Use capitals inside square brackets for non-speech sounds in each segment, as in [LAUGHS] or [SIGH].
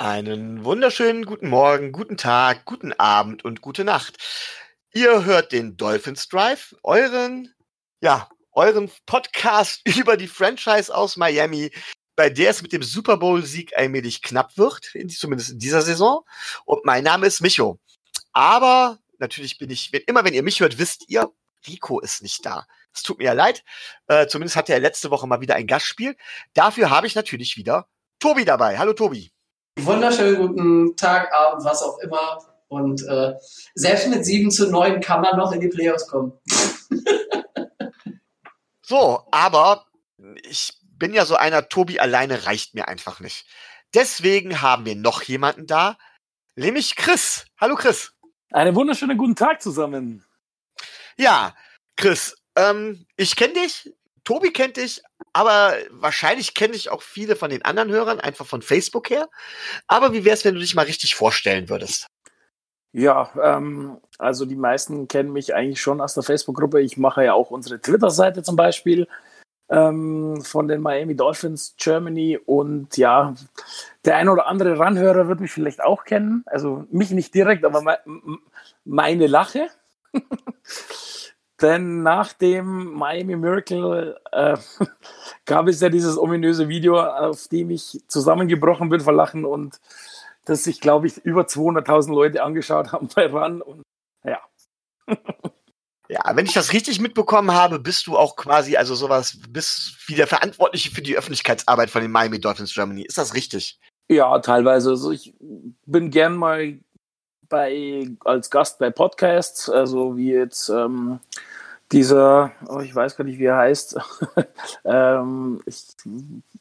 Einen wunderschönen guten Morgen, guten Tag, guten Abend und gute Nacht. Ihr hört den Dolphins Drive, euren, ja, euren Podcast [LAUGHS] über die Franchise aus Miami, bei der es mit dem Super Bowl Sieg allmählich knapp wird, zumindest in dieser Saison. Und mein Name ist Micho. Aber natürlich bin ich, wenn, immer wenn ihr mich hört, wisst ihr, Rico ist nicht da. Es tut mir ja leid. Äh, zumindest hatte er letzte Woche mal wieder ein Gastspiel. Dafür habe ich natürlich wieder Tobi dabei. Hallo Tobi. Wunderschönen guten Tag, Abend, was auch immer. Und äh, selbst mit 7 zu 9 kann man noch in die Playoffs kommen. [LAUGHS] so, aber ich bin ja so einer, Tobi alleine reicht mir einfach nicht. Deswegen haben wir noch jemanden da, nämlich Chris. Hallo Chris. Einen wunderschönen guten Tag zusammen. Ja, Chris, ähm, ich kenne dich, Tobi kennt dich, aber wahrscheinlich kenne ich auch viele von den anderen Hörern, einfach von Facebook her. Aber wie wäre es, wenn du dich mal richtig vorstellen würdest? Ja, ähm, also die meisten kennen mich eigentlich schon aus der Facebook-Gruppe. Ich mache ja auch unsere Twitter-Seite zum Beispiel ähm, von den Miami Dolphins Germany. Und ja, der ein oder andere Ranhörer wird mich vielleicht auch kennen. Also mich nicht direkt, aber me meine Lache. [LAUGHS] Denn nach dem Miami Miracle äh, [LAUGHS] gab es ja dieses ominöse Video, auf dem ich zusammengebrochen bin vor Lachen und das sich, glaube ich, über 200.000 Leute angeschaut haben bei RAN. Und ja. [LAUGHS] Ja, wenn ich das richtig mitbekommen habe, bist du auch quasi, also sowas, bist wie der Verantwortliche für die Öffentlichkeitsarbeit von den Miami Dolphins Germany. Ist das richtig? Ja, teilweise. Also ich bin gern mal bei, als Gast bei Podcasts, also wie jetzt ähm, dieser, oh, ich weiß gar nicht, wie er heißt, [LAUGHS] ähm, ich,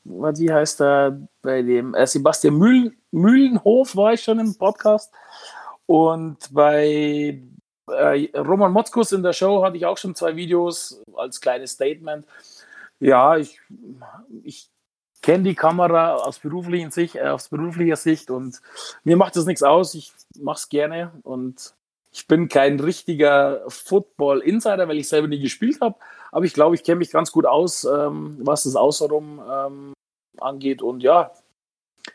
wie heißt er bei dem, äh, Sebastian Mühlen, Mühlenhof war ich schon im Podcast und bei äh, Roman Motzkus in der Show hatte ich auch schon zwei Videos als kleines Statement. Ja, ich, ich kenne die Kamera aus beruflicher Sicht, äh, aus beruflicher Sicht und mir macht das nichts aus. Ich mache es gerne und ich bin kein richtiger Football-Insider, weil ich selber nie gespielt habe, aber ich glaube, ich kenne mich ganz gut aus, ähm, was das Außenrum ähm, angeht. Und ja,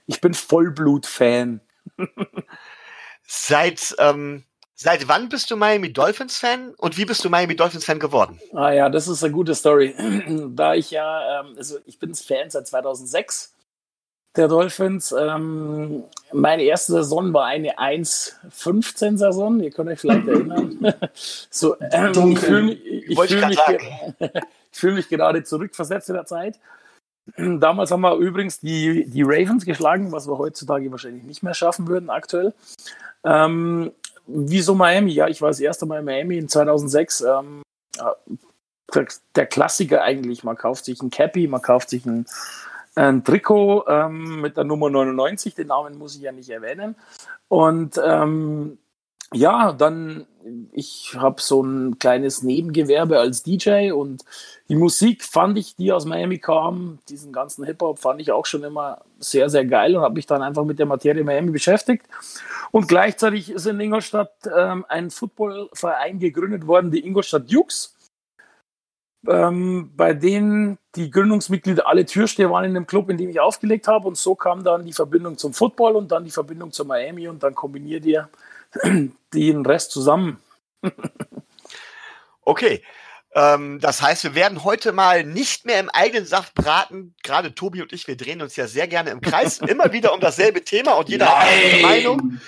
ich bin Vollblut-Fan. Seit, ähm, seit wann bist du Miami Dolphins-Fan und wie bist du Miami Dolphins-Fan geworden? Ah ja, das ist eine gute Story. [CLEARS THROAT] da ich ja, ähm, also ich bin Fan seit 2006 der Dolphins. Ähm, meine erste Saison war eine 1-15-Saison. Ihr könnt euch vielleicht [LAUGHS] erinnern. [LAUGHS] so, ähm, ich fühle mich, fühl mich, [LAUGHS] fühl mich, gerade zurückversetzt in der Zeit. Damals haben wir übrigens die, die Ravens geschlagen, was wir heutzutage wahrscheinlich nicht mehr schaffen würden aktuell. Ähm, wieso Miami? Ja, ich war das erste Mal in Miami in 2006. Ähm, der Klassiker eigentlich. Man kauft sich ein Cappy, man kauft sich ein ein Trikot ähm, mit der Nummer 99, den Namen muss ich ja nicht erwähnen. Und ähm, ja, dann, ich habe so ein kleines Nebengewerbe als DJ und die Musik fand ich, die aus Miami kam, diesen ganzen Hip-Hop fand ich auch schon immer sehr, sehr geil und habe mich dann einfach mit der Materie Miami beschäftigt. Und gleichzeitig ist in Ingolstadt ähm, ein Footballverein gegründet worden, die Ingolstadt Dukes ähm, bei denen die Gründungsmitglieder alle Türsteher waren in dem Club, in dem ich aufgelegt habe. Und so kam dann die Verbindung zum Football und dann die Verbindung zu Miami und dann kombiniert ihr [CLEARS THROAT] den Rest zusammen. [LAUGHS] okay. Ähm, das heißt, wir werden heute mal nicht mehr im eigenen Saft braten. Gerade Tobi und ich, wir drehen uns ja sehr gerne im Kreis, [LAUGHS] immer wieder um dasselbe Thema und jeder Nein. hat eine Meinung.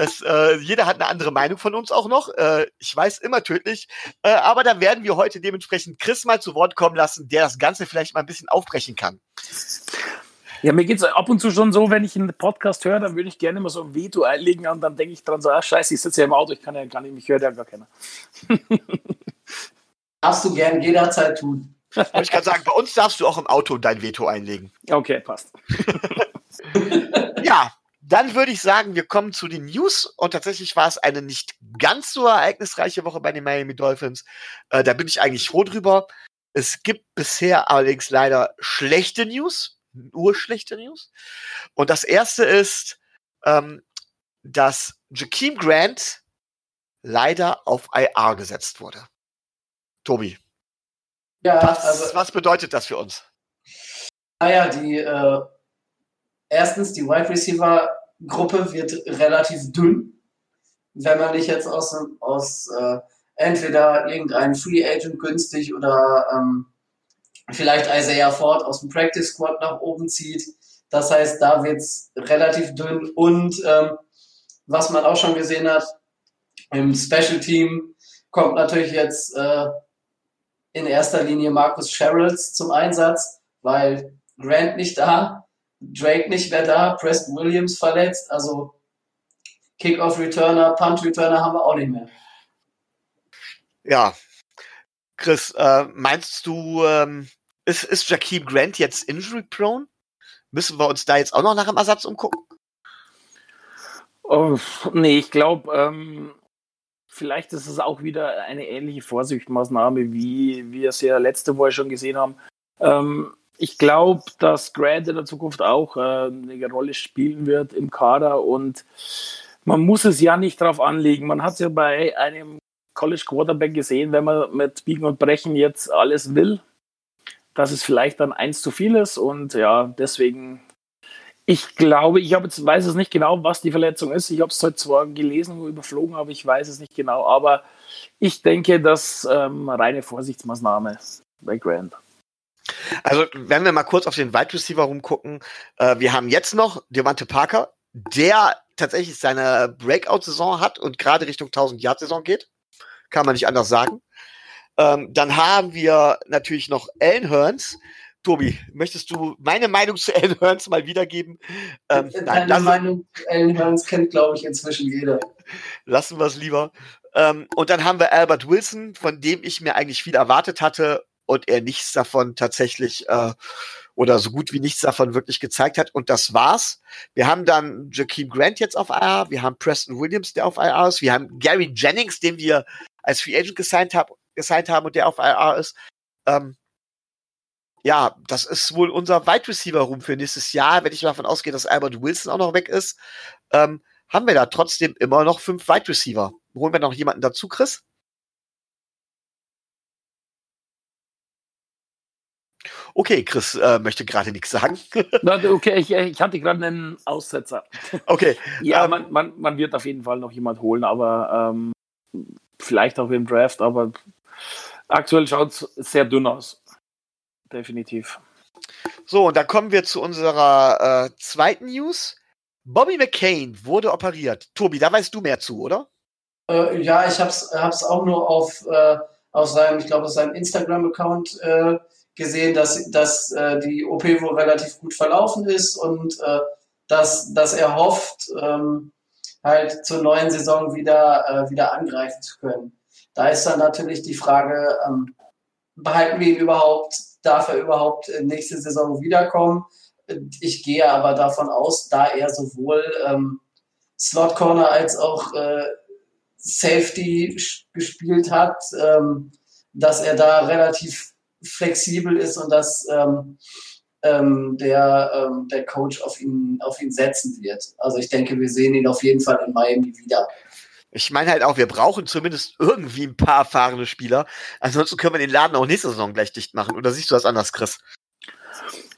Das, äh, jeder hat eine andere Meinung von uns auch noch. Äh, ich weiß immer tödlich. Äh, aber da werden wir heute dementsprechend Chris mal zu Wort kommen lassen, der das Ganze vielleicht mal ein bisschen aufbrechen kann. Ja, mir geht es ab und zu schon so, wenn ich einen Podcast höre, dann würde ich gerne mal so ein Veto einlegen und dann denke ich dran so, ah, scheiße, ich sitze ja im Auto, ich kann ja gar nicht, mich hört ja gar keiner. [LAUGHS] Darfst du gern jederzeit tun. ich kann sagen, bei uns darfst du auch im Auto dein Veto einlegen. Okay, passt. [LAUGHS] ja, dann würde ich sagen, wir kommen zu den News. Und tatsächlich war es eine nicht ganz so ereignisreiche Woche bei den Miami Dolphins. Äh, da bin ich eigentlich froh drüber. Es gibt bisher allerdings leider schlechte News, nur schlechte News. Und das erste ist, ähm, dass Jakeem Grant leider auf IR gesetzt wurde. Tobi. Ja, was, also, was bedeutet das für uns? Naja, die äh, erstens, die Wide Receiver Gruppe wird relativ dünn, wenn man nicht jetzt aus, aus äh, entweder irgendeinen Free Agent günstig oder ähm, vielleicht Isaiah Ford aus dem Practice Squad nach oben zieht. Das heißt, da wird's relativ dünn und ähm, was man auch schon gesehen hat, im Special Team kommt natürlich jetzt äh, in erster Linie Marcus Sherrills zum Einsatz, weil Grant nicht da, Drake nicht mehr da, Preston Williams verletzt, also Kickoff-Returner, Punt-Returner haben wir auch nicht mehr. Ja. Chris, äh, meinst du, ähm, ist, ist Jakeem Grant jetzt injury-prone? Müssen wir uns da jetzt auch noch nach einem Ersatz umgucken? Oh, nee, ich glaube, ähm, vielleicht ist es auch wieder eine ähnliche Vorsichtsmaßnahme, wie wir es ja letzte Woche schon gesehen haben. Ähm, ich glaube, dass Grant in der Zukunft auch äh, eine Rolle spielen wird im Kader und man muss es ja nicht darauf anlegen. Man hat es ja bei einem College Quarterback gesehen, wenn man mit Biegen und Brechen jetzt alles will, dass es vielleicht dann eins zu viel ist und ja, deswegen ich glaube, ich habe jetzt weiß es nicht genau, was die Verletzung ist. Ich habe es heute zwar gelesen und überflogen, aber ich weiß es nicht genau. Aber ich denke, dass ähm, reine Vorsichtsmaßnahme bei Grant. Also, wenn wir mal kurz auf den Wide Receiver rumgucken, äh, wir haben jetzt noch Devante Parker, der tatsächlich seine Breakout-Saison hat und gerade Richtung 1000-Yard-Saison geht. Kann man nicht anders sagen. Ähm, dann haben wir natürlich noch Allen Hearns, Tobi, möchtest du meine Meinung zu Alan Hearns mal wiedergeben? Ähm, Deine nein, Meinung zu Alan Hearns kennt, glaube ich, inzwischen jeder. Lassen wir es lieber. Ähm, und dann haben wir Albert Wilson, von dem ich mir eigentlich viel erwartet hatte und er nichts davon tatsächlich äh, oder so gut wie nichts davon wirklich gezeigt hat. Und das war's. Wir haben dann Jakeem Grant jetzt auf IR, wir haben Preston Williams, der auf IR ist, wir haben Gary Jennings, den wir als Free Agent gesigned, hab, gesigned haben und der auf IR ist. Ähm, ja, das ist wohl unser Wide Receiver Room für nächstes Jahr. Wenn ich davon ausgehe, dass Albert Wilson auch noch weg ist, ähm, haben wir da trotzdem immer noch fünf Wide Receiver. Holen wir noch jemanden dazu, Chris? Okay, Chris äh, möchte gerade nichts sagen. [LAUGHS] okay, ich, ich hatte gerade einen Aussetzer. Okay. [LAUGHS] ja, ähm, man, man, man wird auf jeden Fall noch jemand holen, aber ähm, vielleicht auch im Draft, aber aktuell schaut es sehr dünn aus definitiv. So, und da kommen wir zu unserer äh, zweiten News. Bobby McCain wurde operiert. Tobi, da weißt du mehr zu, oder? Äh, ja, ich hab's, hab's auch nur auf, äh, auf seinem, ich glaube, seinem Instagram-Account äh, gesehen, dass, dass äh, die OP wohl relativ gut verlaufen ist und äh, dass, dass er hofft, ähm, halt zur neuen Saison wieder, äh, wieder angreifen zu können. Da ist dann natürlich die Frage, ähm, behalten wir ihn überhaupt darf er überhaupt äh, nächste Saison wiederkommen. Ich gehe aber davon aus, da er sowohl ähm, Slot Corner als auch äh, Safety gespielt hat, ähm, dass er da relativ flexibel ist und dass ähm, ähm, der, ähm, der Coach auf ihn, auf ihn setzen wird. Also ich denke, wir sehen ihn auf jeden Fall in Miami wieder. Ich meine halt auch, wir brauchen zumindest irgendwie ein paar erfahrene Spieler. Ansonsten können wir den Laden auch nächste Saison gleich dicht machen. Oder siehst du das anders, Chris?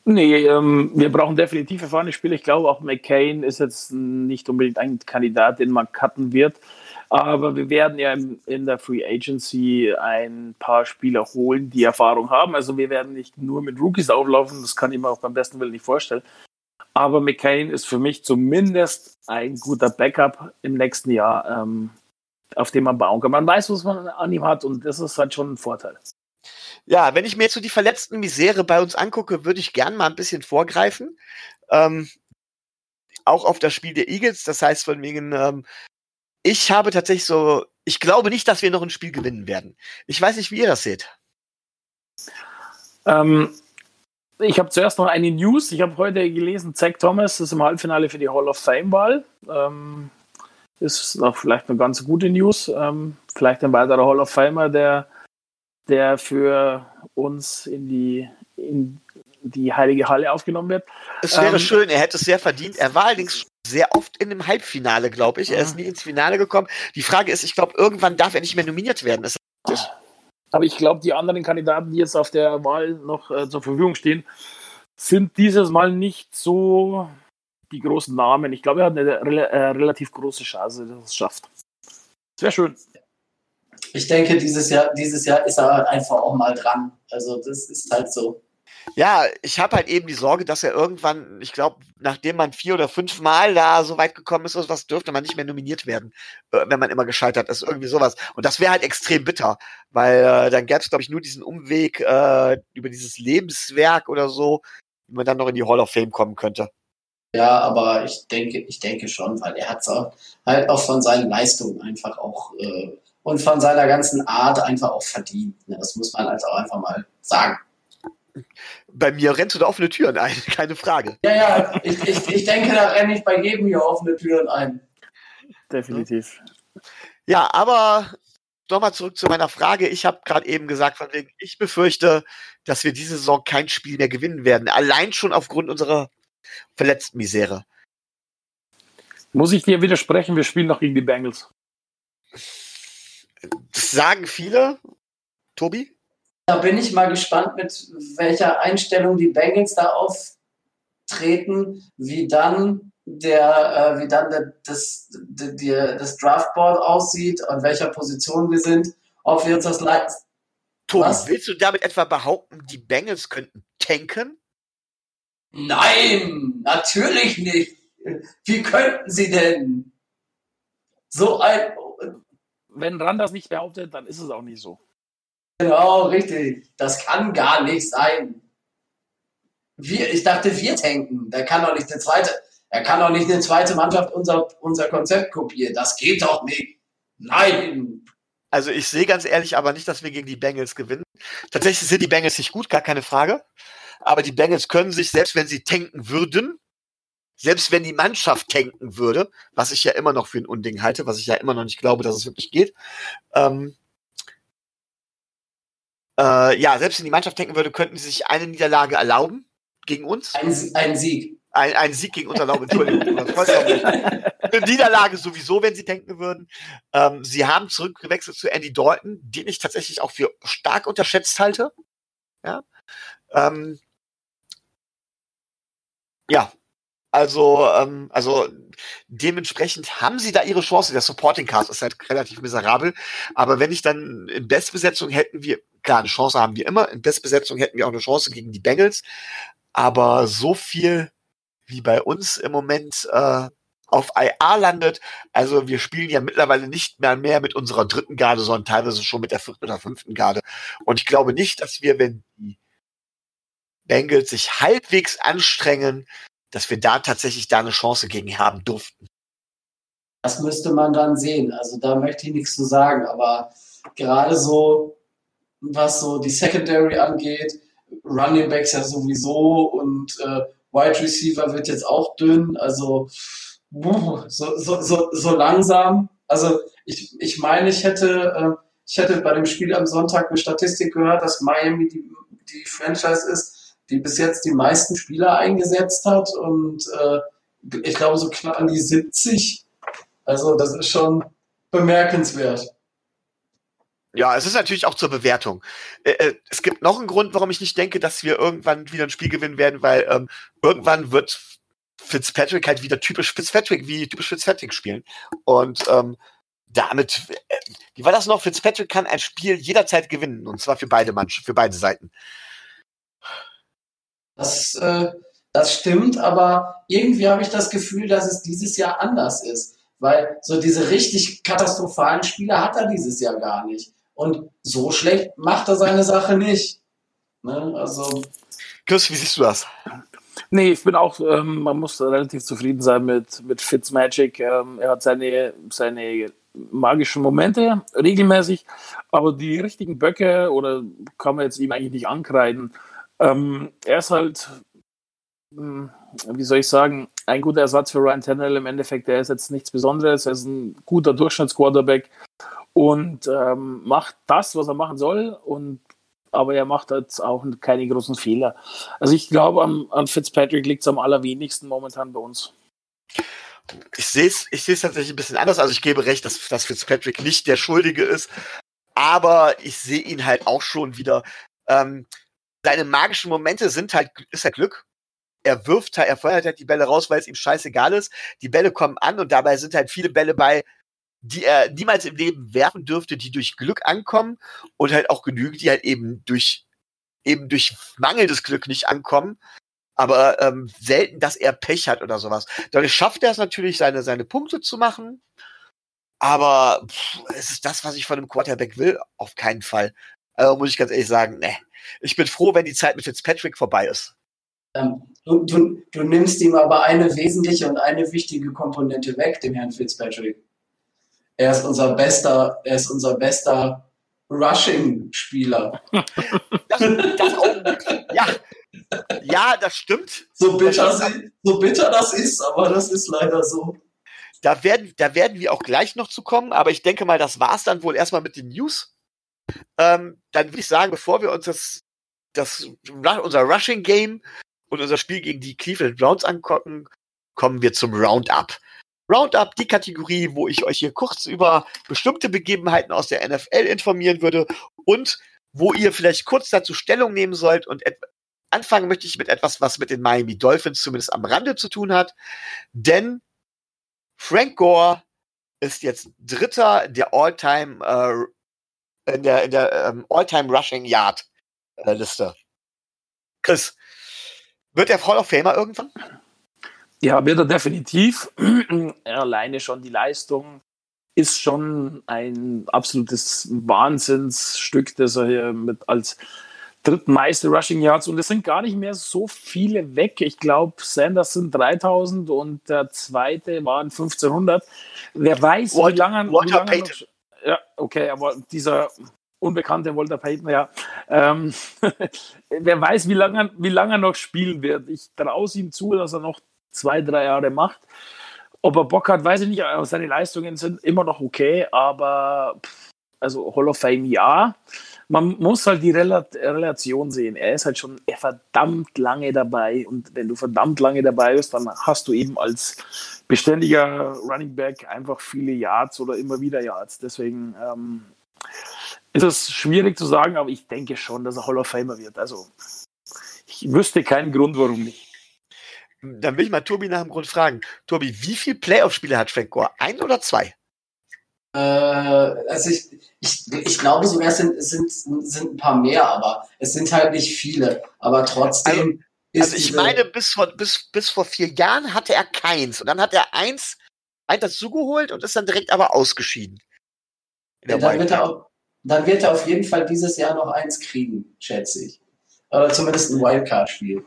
Nee, ähm, wir brauchen definitiv erfahrene Spieler. Ich glaube, auch McCain ist jetzt nicht unbedingt ein Kandidat, den man cutten wird. Aber wir werden ja in der Free Agency ein paar Spieler holen, die Erfahrung haben. Also wir werden nicht nur mit Rookies auflaufen, das kann ich mir auch beim besten Willen nicht vorstellen. Aber McCain ist für mich zumindest ein guter Backup im nächsten Jahr, ähm, auf dem man bauen kann. Man weiß, was man an ihm hat und das ist halt schon ein Vorteil. Ja, wenn ich mir jetzt so die verletzten Misere bei uns angucke, würde ich gern mal ein bisschen vorgreifen. Ähm, auch auf das Spiel der Eagles. Das heißt von wegen, ähm, ich habe tatsächlich so, ich glaube nicht, dass wir noch ein Spiel gewinnen werden. Ich weiß nicht, wie ihr das seht. Ähm, ich habe zuerst noch eine News. Ich habe heute gelesen, Zach Thomas ist im Halbfinale für die Hall of Fame-Wahl. Ähm, ist noch vielleicht eine ganz gute News. Ähm, vielleicht ein weiterer Hall of Famer, der, der für uns in die, in die Heilige Halle aufgenommen wird. Es wäre ähm, schön, er hätte es sehr verdient. Er war allerdings sehr oft in dem Halbfinale, glaube ich. Er ist nie ins Finale gekommen. Die Frage ist, ich glaube, irgendwann darf er nicht mehr nominiert werden. Ist das aber ich glaube, die anderen Kandidaten, die jetzt auf der Wahl noch äh, zur Verfügung stehen, sind dieses Mal nicht so die großen Namen. Ich glaube, er hat eine re äh, relativ große Chance, dass er es schafft. Sehr schön. Ich denke, dieses Jahr, dieses Jahr ist er halt einfach auch mal dran. Also das ist halt so. Ja, ich habe halt eben die Sorge, dass er irgendwann, ich glaube, nachdem man vier oder fünf Mal da so weit gekommen ist, was dürfte man nicht mehr nominiert werden, äh, wenn man immer gescheitert ist, irgendwie sowas. Und das wäre halt extrem bitter, weil äh, dann gäbe es, glaube ich, nur diesen Umweg äh, über dieses Lebenswerk oder so, wie man dann noch in die Hall of Fame kommen könnte. Ja, aber ich denke, ich denke schon, weil er hat es halt auch von seinen Leistungen einfach auch äh, und von seiner ganzen Art einfach auch verdient. Ne? Das muss man halt auch einfach mal sagen. Bei mir rennst du da offene Türen ein, [LAUGHS] keine Frage. Ja, ja, ich, ich, ich denke, da renne ich bei jedem hier offene Türen ein. Definitiv. Ja, aber nochmal zurück zu meiner Frage. Ich habe gerade eben gesagt, von wegen, ich befürchte, dass wir diese Saison kein Spiel mehr gewinnen werden. Allein schon aufgrund unserer verletzten Misere. Muss ich dir widersprechen, wir spielen noch gegen die Bengals. Das sagen viele. Tobi? Da bin ich mal gespannt, mit welcher Einstellung die Bengals da auftreten, wie dann der, äh, wie dann der, das, der, der, das Draftboard aussieht, an welcher Position wir sind, ob wir uns das leisten. Tobi, Was? willst du damit etwa behaupten, die Bengals könnten tanken? Nein, natürlich nicht. Wie könnten sie denn? So ein. Wenn Rand das nicht behauptet, dann ist es auch nicht so. Genau, richtig. Das kann gar nicht sein. Wir, ich dachte, wir tanken. Der kann doch nicht eine zweite, er kann doch nicht eine zweite Mannschaft unser, unser Konzept kopieren. Das geht doch nicht. Nein. Also ich sehe ganz ehrlich aber nicht, dass wir gegen die Bengals gewinnen. Tatsächlich sind die Bengals nicht gut, gar keine Frage. Aber die Bengals können sich, selbst wenn sie tanken würden, selbst wenn die Mannschaft tanken würde, was ich ja immer noch für ein Unding halte, was ich ja immer noch nicht glaube, dass es wirklich geht, ähm, äh, ja, selbst wenn die Mannschaft tanken würde, könnten sie sich eine Niederlage erlauben gegen uns. Ein, ein Sieg. Ein, ein, Sieg gegen uns erlauben, Entschuldigung. Eine Niederlage sowieso, wenn sie tanken würden. Ähm, sie haben zurückgewechselt zu Andy Dalton, den ich tatsächlich auch für stark unterschätzt halte. Ja. Ähm, ja, also, ähm, also dementsprechend haben sie da ihre Chance. Der Supporting Cast ist halt relativ miserabel. Aber wenn ich dann in Bestbesetzung hätten wir, klar, eine Chance haben wir immer. In Bestbesetzung hätten wir auch eine Chance gegen die Bengals. Aber so viel wie bei uns im Moment äh, auf IA landet. Also wir spielen ja mittlerweile nicht mehr mehr mit unserer dritten Garde, sondern teilweise schon mit der vierten oder fünften Garde. Und ich glaube nicht, dass wir, wenn die Bengals sich halbwegs anstrengen, dass wir da tatsächlich da eine Chance gegen haben durften. Das müsste man dann sehen. Also da möchte ich nichts zu sagen, aber gerade so, was so die Secondary angeht, Running Backs ja sowieso und äh, Wide Receiver wird jetzt auch dünn. Also so, so, so, so langsam. Also ich, ich meine, ich hätte, äh, ich hätte bei dem Spiel am Sonntag eine Statistik gehört, dass Miami die, die Franchise ist, die bis jetzt die meisten Spieler eingesetzt hat und äh, ich glaube so knapp an die 70. Also das ist schon bemerkenswert. Ja, es ist natürlich auch zur Bewertung. Äh, äh, es gibt noch einen Grund, warum ich nicht denke, dass wir irgendwann wieder ein Spiel gewinnen werden, weil ähm, irgendwann wird Fitzpatrick halt wieder typisch Fitzpatrick, wie typisch Fitzpatrick spielen. Und ähm, damit, äh, wie war das noch? Fitzpatrick kann ein Spiel jederzeit gewinnen, und zwar für beide Mannschaften, für beide Seiten. Das, äh, das stimmt, aber irgendwie habe ich das Gefühl, dass es dieses Jahr anders ist. Weil so diese richtig katastrophalen Spiele hat er dieses Jahr gar nicht. Und so schlecht macht er seine Sache nicht. Ne? Also. Chris, wie siehst du das? Nee, ich bin auch, ähm, man muss relativ zufrieden sein mit, mit Fitzmagic. Ähm, er hat seine, seine magischen Momente regelmäßig, aber die richtigen Böcke oder kann man jetzt ihm eigentlich nicht ankreiden. Ähm, er ist halt, hm, wie soll ich sagen, ein guter Ersatz für Ryan Tannehill im Endeffekt. Er ist jetzt nichts Besonderes, er ist ein guter Durchschnittsquarterback und ähm, macht das, was er machen soll. Und aber er macht jetzt auch keine großen Fehler. Also ich glaube, an, an Fitzpatrick liegt es am allerwenigsten momentan bei uns. Ich sehe es ich tatsächlich ein bisschen anders. Also ich gebe recht, dass, dass Fitzpatrick nicht der Schuldige ist, aber ich sehe ihn halt auch schon wieder. Ähm, seine magischen Momente sind halt, ist halt Glück. er wirft halt, er feuert halt die Bälle raus, weil es ihm scheißegal ist. Die Bälle kommen an und dabei sind halt viele Bälle bei, die er niemals im Leben werfen dürfte, die durch Glück ankommen und halt auch genügend, die halt eben durch eben durch mangelndes Glück nicht ankommen. Aber ähm, selten, dass er Pech hat oder sowas. Dadurch schafft er es natürlich, seine, seine Punkte zu machen. Aber pff, es ist das, was ich von einem Quarterback will? Auf keinen Fall. Also muss ich ganz ehrlich sagen, ne. Ich bin froh, wenn die Zeit mit Fitzpatrick vorbei ist. Ähm, du, du, du nimmst ihm aber eine wesentliche und eine wichtige Komponente weg, dem Herrn Fitzpatrick. Er ist unser bester, er ist unser bester Rushing-Spieler. Das, das ja. ja, das stimmt. So bitter, sie, so bitter das ist, aber das ist leider so. Da werden, da werden wir auch gleich noch zu kommen, aber ich denke mal, das war's dann wohl erstmal mit den News. Ähm, dann würde ich sagen, bevor wir uns das, das unser Rushing Game und unser Spiel gegen die Cleveland Browns angucken, kommen wir zum Roundup. Roundup, die Kategorie, wo ich euch hier kurz über bestimmte Begebenheiten aus der NFL informieren würde und wo ihr vielleicht kurz dazu Stellung nehmen sollt. Und anfangen möchte ich mit etwas, was mit den Miami Dolphins zumindest am Rande zu tun hat. Denn Frank Gore ist jetzt Dritter der All-Time äh, in der, in der ähm, All-Time Rushing Yard äh. Chris, wird der Hall of Famer irgendwann? Ja, wird er definitiv. [CLEARS THROAT] Alleine schon die Leistung ist schon ein absolutes Wahnsinnsstück, das er hier mit als drittmeiste Rushing Yards und es sind gar nicht mehr so viele weg. Ich glaube, Sanders sind 3000 und der zweite waren 1500. Wer weiß, Walter, wie lange, Walter wie lange Payton. Noch, ja, okay, aber dieser unbekannte Walter Payton, ja. Ähm, [LAUGHS] wer weiß, wie lange, wie lange er noch spielen wird. Ich traue es ihm zu, dass er noch zwei, drei Jahre macht. Ob er Bock hat, weiß ich nicht. Seine Leistungen sind immer noch okay, aber also Hall of Fame ja. Man muss halt die Relation sehen. Er ist halt schon verdammt lange dabei und wenn du verdammt lange dabei bist, dann hast du eben als beständiger Running Back einfach viele Yards oder immer wieder Yards. Deswegen ähm, ist es schwierig zu sagen, aber ich denke schon, dass er Hall of Famer wird. Also ich wüsste keinen Grund, warum nicht. Dann will ich mal Tobi nach dem Grund fragen. Tobi, wie viele Playoff-Spiele hat Frank Gore? Ein oder zwei? Äh, also ich, ich, ich glaube sogar, es sind, sind, sind ein paar mehr, aber es sind halt nicht viele. Aber trotzdem. Also, also ich meine, bis vor, bis, bis vor vier Jahren hatte er keins. Und dann hat er eins, eins dazugeholt und ist dann direkt aber ausgeschieden. Ja, dann, wird er auch, dann wird er auf jeden Fall dieses Jahr noch eins kriegen, schätze ich. Oder zumindest ein Wildcard-Spiel.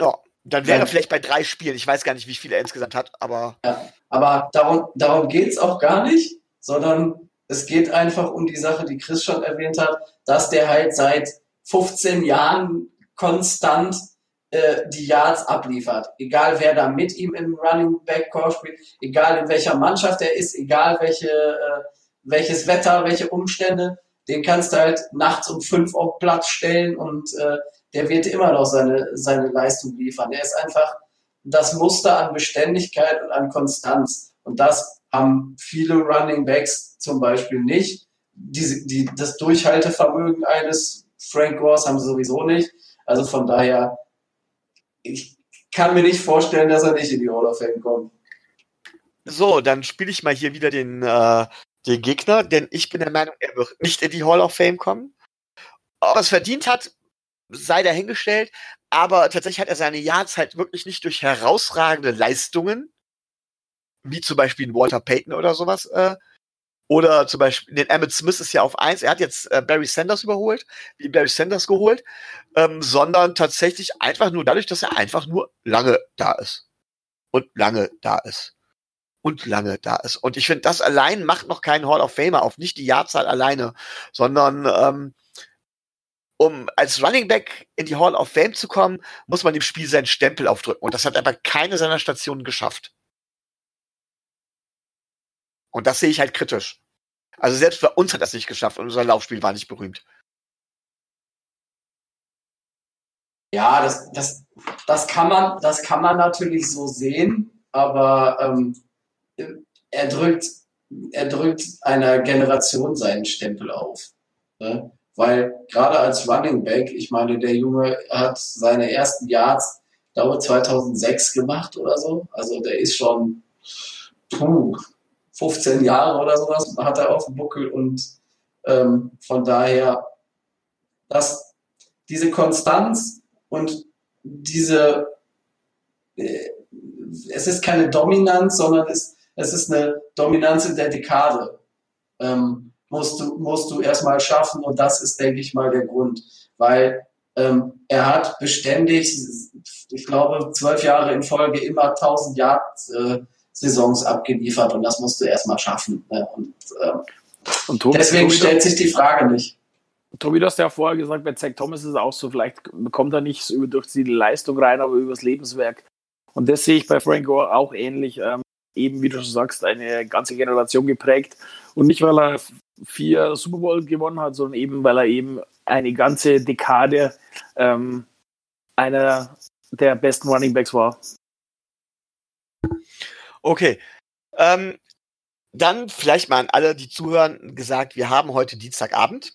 Ja, dann wäre er vielleicht bei drei Spielen. Ich weiß gar nicht, wie viele er insgesamt hat, aber. Ja, aber darum, darum geht es auch gar nicht, sondern es geht einfach um die Sache, die Chris schon erwähnt hat, dass der halt seit 15 Jahren konstant äh, die Yards abliefert. Egal wer da mit ihm im Running Back Core spielt, egal in welcher Mannschaft er ist, egal welche, äh, welches Wetter, welche Umstände, den kannst du halt nachts um fünf auf Platz stellen und äh, der wird immer noch seine, seine Leistung liefern. Er ist einfach das Muster an Beständigkeit und an Konstanz. Und das haben viele Running Backs zum Beispiel nicht. Die, die, das Durchhaltevermögen eines Frank Gores haben sie sowieso nicht. Also von daher, ich kann mir nicht vorstellen, dass er nicht in die Hall of Fame kommt. So, dann spiele ich mal hier wieder den, äh, den Gegner, denn ich bin der Meinung, er wird nicht in die Hall of Fame kommen. Ob er es verdient hat, sei dahingestellt, aber tatsächlich hat er seine Yards halt wirklich nicht durch herausragende Leistungen, wie zum Beispiel ein Walter Payton oder sowas, äh, oder zum Beispiel den Emmett Smith ist ja auf eins. Er hat jetzt äh, Barry Sanders überholt, wie Barry Sanders geholt, ähm, sondern tatsächlich einfach nur dadurch, dass er einfach nur lange da ist. Und lange da ist. Und lange da ist. Und ich finde, das allein macht noch keinen Hall of Famer auf, nicht die Jahrzahl alleine, sondern ähm, um als Running Back in die Hall of Fame zu kommen, muss man dem Spiel seinen Stempel aufdrücken. Und das hat aber keine seiner Stationen geschafft. Und das sehe ich halt kritisch. Also selbst bei uns hat das nicht geschafft und unser Laufspiel war nicht berühmt. Ja, das, das, das, kann, man, das kann man natürlich so sehen, aber ähm, er, drückt, er drückt einer Generation seinen Stempel auf. Ne? Weil gerade als Running Back, ich meine, der Junge hat seine ersten Yards glaube 2006 gemacht oder so. Also der ist schon puh, 15 Jahre oder sowas hat er auf dem Buckel und ähm, von daher, dass diese Konstanz und diese, äh, es ist keine Dominanz, sondern es, es ist eine Dominanz in der Dekade. Ähm, musst du, musst du erstmal schaffen und das ist, denke ich mal, der Grund. Weil ähm, er hat beständig, ich glaube, zwölf Jahre in Folge immer 1000 Yard äh, Saisons abgeliefert und das musst du erstmal schaffen. Ne? Und, ähm, und Tobi, deswegen Tobi, stellt sich die Frage nicht. Tobi, du hast ja vorher gesagt, bei Zach Thomas ist es auch so, vielleicht kommt er nicht so durch die Leistung rein, aber über das Lebenswerk. Und das sehe ich bei Frank Gore auch ähnlich. Ähm, eben, wie du schon sagst, eine ganze Generation geprägt. Und nicht, weil er vier Super Bowl gewonnen hat, sondern eben, weil er eben eine ganze Dekade ähm, einer der besten Running Backs war. Okay. Ähm, dann vielleicht mal an alle, die zuhören, gesagt, wir haben heute Dienstagabend.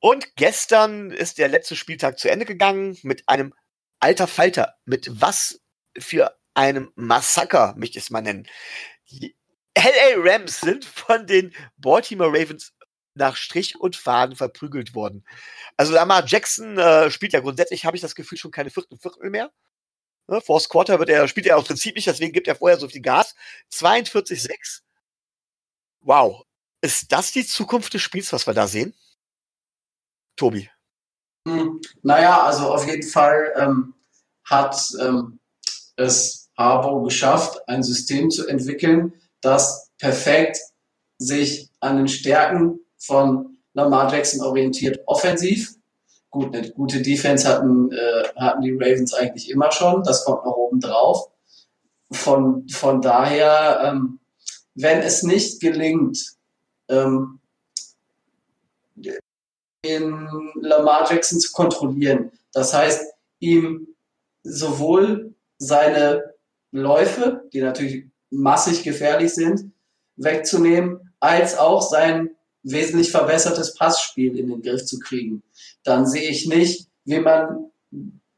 Und gestern ist der letzte Spieltag zu Ende gegangen mit einem alter Falter. Mit was für einem Massaker, möchte ich es mal nennen. LA Rams sind von den Baltimore Ravens nach Strich und Faden verprügelt worden. Also Lamar Jackson äh, spielt ja grundsätzlich, habe ich das Gefühl, schon keine vierten Viertel mehr. Ne, Force Quarter wird er, spielt er auf Prinzip nicht, deswegen gibt er vorher so viel Gas. 42,6. Wow. Ist das die Zukunft des Spiels, was wir da sehen? Tobi. Hm, naja, also auf jeden Fall ähm, hat ähm, es Harbo geschafft, ein System zu entwickeln, das perfekt sich an den Stärken von Lamar Jackson orientiert, offensiv. Gut, eine gute Defense hatten, äh, hatten die Ravens eigentlich immer schon. Das kommt noch oben drauf. Von, von daher, ähm, wenn es nicht gelingt, ähm, den Lamar Jackson zu kontrollieren, das heißt, ihm sowohl seine Läufe, die natürlich massig gefährlich sind, wegzunehmen, als auch sein wesentlich verbessertes Passspiel in den Griff zu kriegen. Dann sehe ich nicht, wie man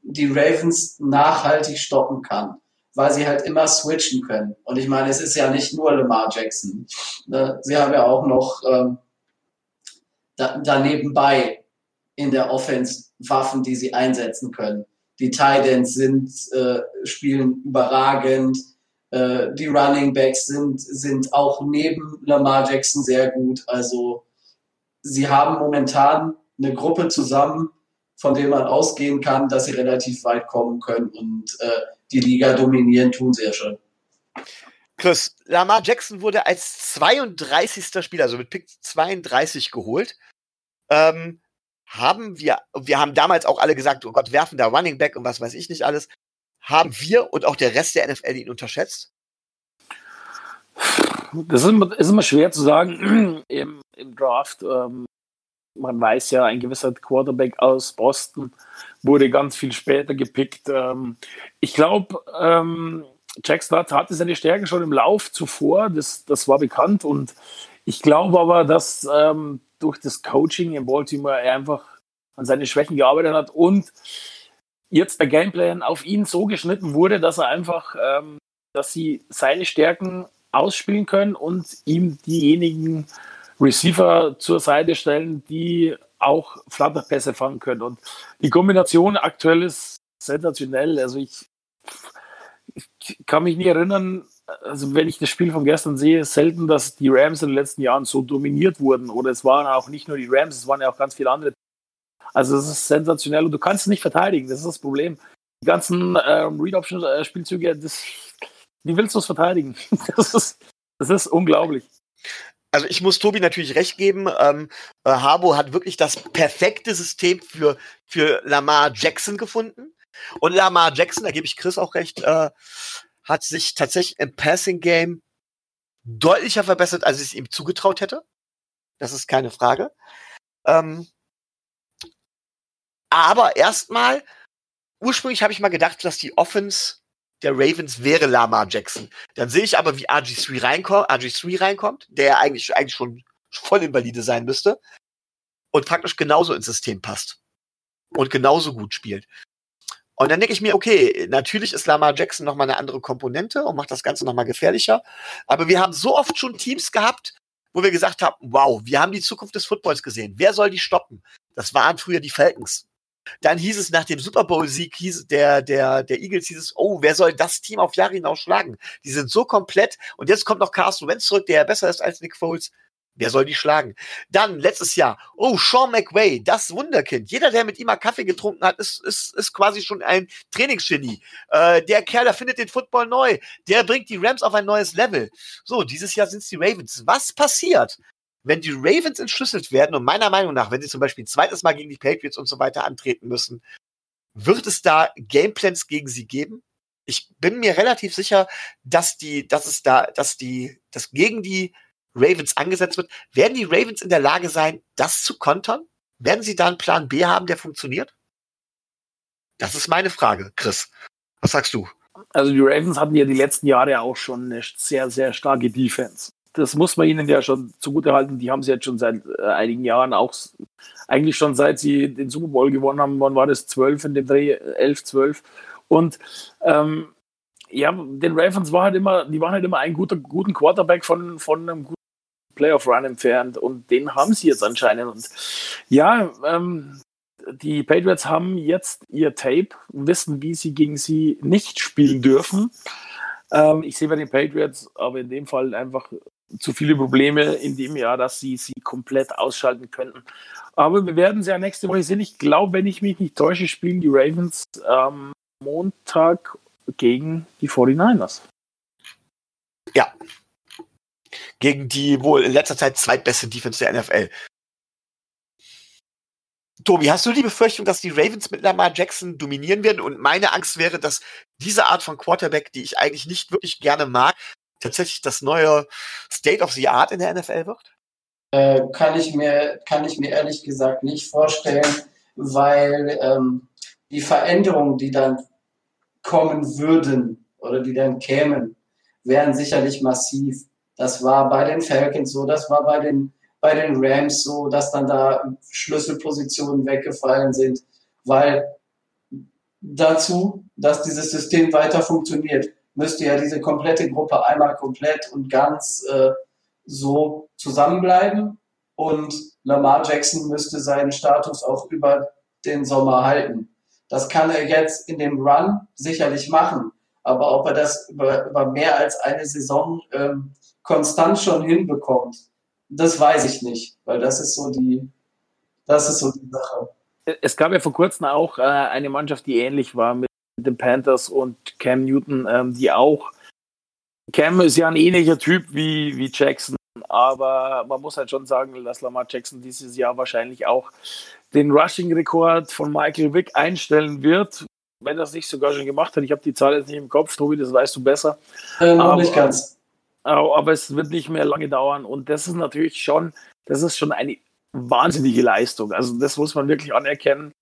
die Ravens nachhaltig stoppen kann, weil sie halt immer switchen können. Und ich meine, es ist ja nicht nur Lamar Jackson. Ne? Sie haben ja auch noch ähm, da, danebenbei in der Offense Waffen, die sie einsetzen können. Die Titans sind, äh, spielen überragend. Äh, die Running Backs sind, sind auch neben Lamar Jackson sehr gut. Also sie haben momentan eine Gruppe zusammen, von der man ausgehen kann, dass sie relativ weit kommen können und äh, die Liga dominieren, tun sie ja schon. Chris, Lamar Jackson wurde als 32. Spieler, also mit Pick 32 geholt. Ähm, haben wir, wir haben damals auch alle gesagt, oh Gott, werfen da Running Back und was weiß ich nicht alles. Haben wir und auch der Rest der NFL ihn unterschätzt? Das ist immer, ist immer schwer zu sagen [CLEARS THROAT] im, im Draft. Ähm, man weiß ja, ein gewisser Quarterback aus Boston wurde ganz viel später gepickt. Ähm, ich glaube, ähm, Jack Stott hatte seine Stärken schon im Lauf zuvor, das, das war bekannt. Und ich glaube aber, dass ähm, durch das Coaching in Baltimore er einfach an seine Schwächen gearbeitet hat und jetzt der Gameplan auf ihn so geschnitten wurde, dass er einfach, ähm, dass sie seine Stärken ausspielen können und ihm diejenigen Receiver zur Seite stellen, die auch Flatterpässe fangen können. Und die Kombination aktuell ist sensationell. Also ich, ich kann mich nicht erinnern, also wenn ich das Spiel von gestern sehe, selten, dass die Rams in den letzten Jahren so dominiert wurden. Oder es waren auch nicht nur die Rams, es waren ja auch ganz viele andere. Also es ist sensationell und du kannst es nicht verteidigen, das ist das Problem. Die ganzen ähm, Read-Option-Spielzüge, wie willst du es verteidigen? [LAUGHS] Das ist, das ist unglaublich. Also ich muss Tobi natürlich recht geben. Ähm, äh, Harbo hat wirklich das perfekte System für, für Lamar Jackson gefunden. Und Lamar Jackson, da gebe ich Chris auch recht, äh, hat sich tatsächlich im Passing Game deutlicher verbessert, als ich es ihm zugetraut hätte. Das ist keine Frage. Ähm, aber erstmal, ursprünglich habe ich mal gedacht, dass die Offense der Ravens wäre Lamar Jackson. Dann sehe ich aber, wie RG3 reinkommt, RG3 reinkommt, der eigentlich, eigentlich schon voll invalide sein müsste und praktisch genauso ins System passt und genauso gut spielt. Und dann denke ich mir, okay, natürlich ist Lamar Jackson nochmal eine andere Komponente und macht das Ganze nochmal gefährlicher. Aber wir haben so oft schon Teams gehabt, wo wir gesagt haben, wow, wir haben die Zukunft des Footballs gesehen. Wer soll die stoppen? Das waren früher die Falcons. Dann hieß es nach dem Super Bowl-Sieg der, der, der Eagles hieß es, oh, wer soll das Team auf Jahre hinaus schlagen? Die sind so komplett. Und jetzt kommt noch Carsten Wentz zurück, der besser ist als Nick Foles. Wer soll die schlagen? Dann letztes Jahr, oh, Sean McWay, das Wunderkind. Jeder, der mit ihm mal Kaffee getrunken hat, ist, ist, ist quasi schon ein Trainingsgenie. Äh, der Kerl, der findet den Football neu. Der bringt die Rams auf ein neues Level. So, dieses Jahr sind es die Ravens. Was passiert, wenn die Ravens entschlüsselt werden und meiner Meinung nach, wenn sie zum Beispiel ein zweites Mal gegen die Patriots und so weiter antreten müssen, wird es da Gameplans gegen sie geben? Ich bin mir relativ sicher, dass die, dass es da, dass die, dass gegen die Ravens angesetzt wird. Werden die Ravens in der Lage sein, das zu kontern? Werden sie da einen Plan B haben, der funktioniert? Das ist meine Frage, Chris. Was sagst du? Also die Ravens hatten ja die letzten Jahre auch schon eine sehr, sehr starke Defense. Das muss man ihnen ja schon zugute halten. Die haben sie jetzt schon seit äh, einigen Jahren auch, eigentlich schon seit sie den Super Bowl gewonnen haben, wann war das? 12 in dem Dreh, 11, 12. Und ähm, ja, den Ravens war halt immer, die waren halt immer einen guter, guten Quarterback von, von einem guten Playoff-Run entfernt und den haben sie jetzt anscheinend. Und ja, ähm, die Patriots haben jetzt ihr Tape, wissen, wie sie gegen sie nicht spielen dürfen. Ähm, ich sehe bei den Patriots aber in dem Fall einfach zu viele Probleme in dem Jahr, dass sie sie komplett ausschalten könnten. Aber wir werden sie ja nächste Woche sehen. Ich glaube, wenn ich mich nicht täusche, spielen die Ravens am Montag gegen die 49ers. Ja, gegen die wohl in letzter Zeit zweitbeste Defense der NFL. Tobi, hast du die Befürchtung, dass die Ravens mit Lamar Jackson dominieren werden? Und meine Angst wäre, dass diese Art von Quarterback, die ich eigentlich nicht wirklich gerne mag, tatsächlich das neue State of the Art in der NFL wird? Äh, kann, ich mir, kann ich mir ehrlich gesagt nicht vorstellen, weil ähm, die Veränderungen, die dann kommen würden oder die dann kämen, wären sicherlich massiv. Das war bei den Falcons so, das war bei den, bei den Rams so, dass dann da Schlüsselpositionen weggefallen sind, weil dazu, dass dieses System weiter funktioniert, müsste ja diese komplette Gruppe einmal komplett und ganz äh, so zusammenbleiben und Lamar Jackson müsste seinen Status auch über den Sommer halten. Das kann er jetzt in dem Run sicherlich machen, aber ob er das über, über mehr als eine Saison ähm, konstant schon hinbekommt, das weiß ich nicht, weil das ist so die, das ist so die Sache. Es gab ja vor kurzem auch äh, eine Mannschaft, die ähnlich war mit den Panthers und Cam Newton, ähm, die auch Cam ist ja ein ähnlicher Typ wie, wie Jackson, aber man muss halt schon sagen, dass Lamar Jackson dieses Jahr wahrscheinlich auch den Rushing-Rekord von Michael Wick einstellen wird, wenn er es nicht sogar schon gemacht hat. Ich habe die Zahl jetzt nicht im Kopf, Tobi, das weißt du besser. Äh, noch aber, nicht ganz aber es wird nicht mehr lange dauern. Und das ist natürlich schon, das ist schon eine wahnsinnige Leistung. Also das muss man wirklich anerkennen.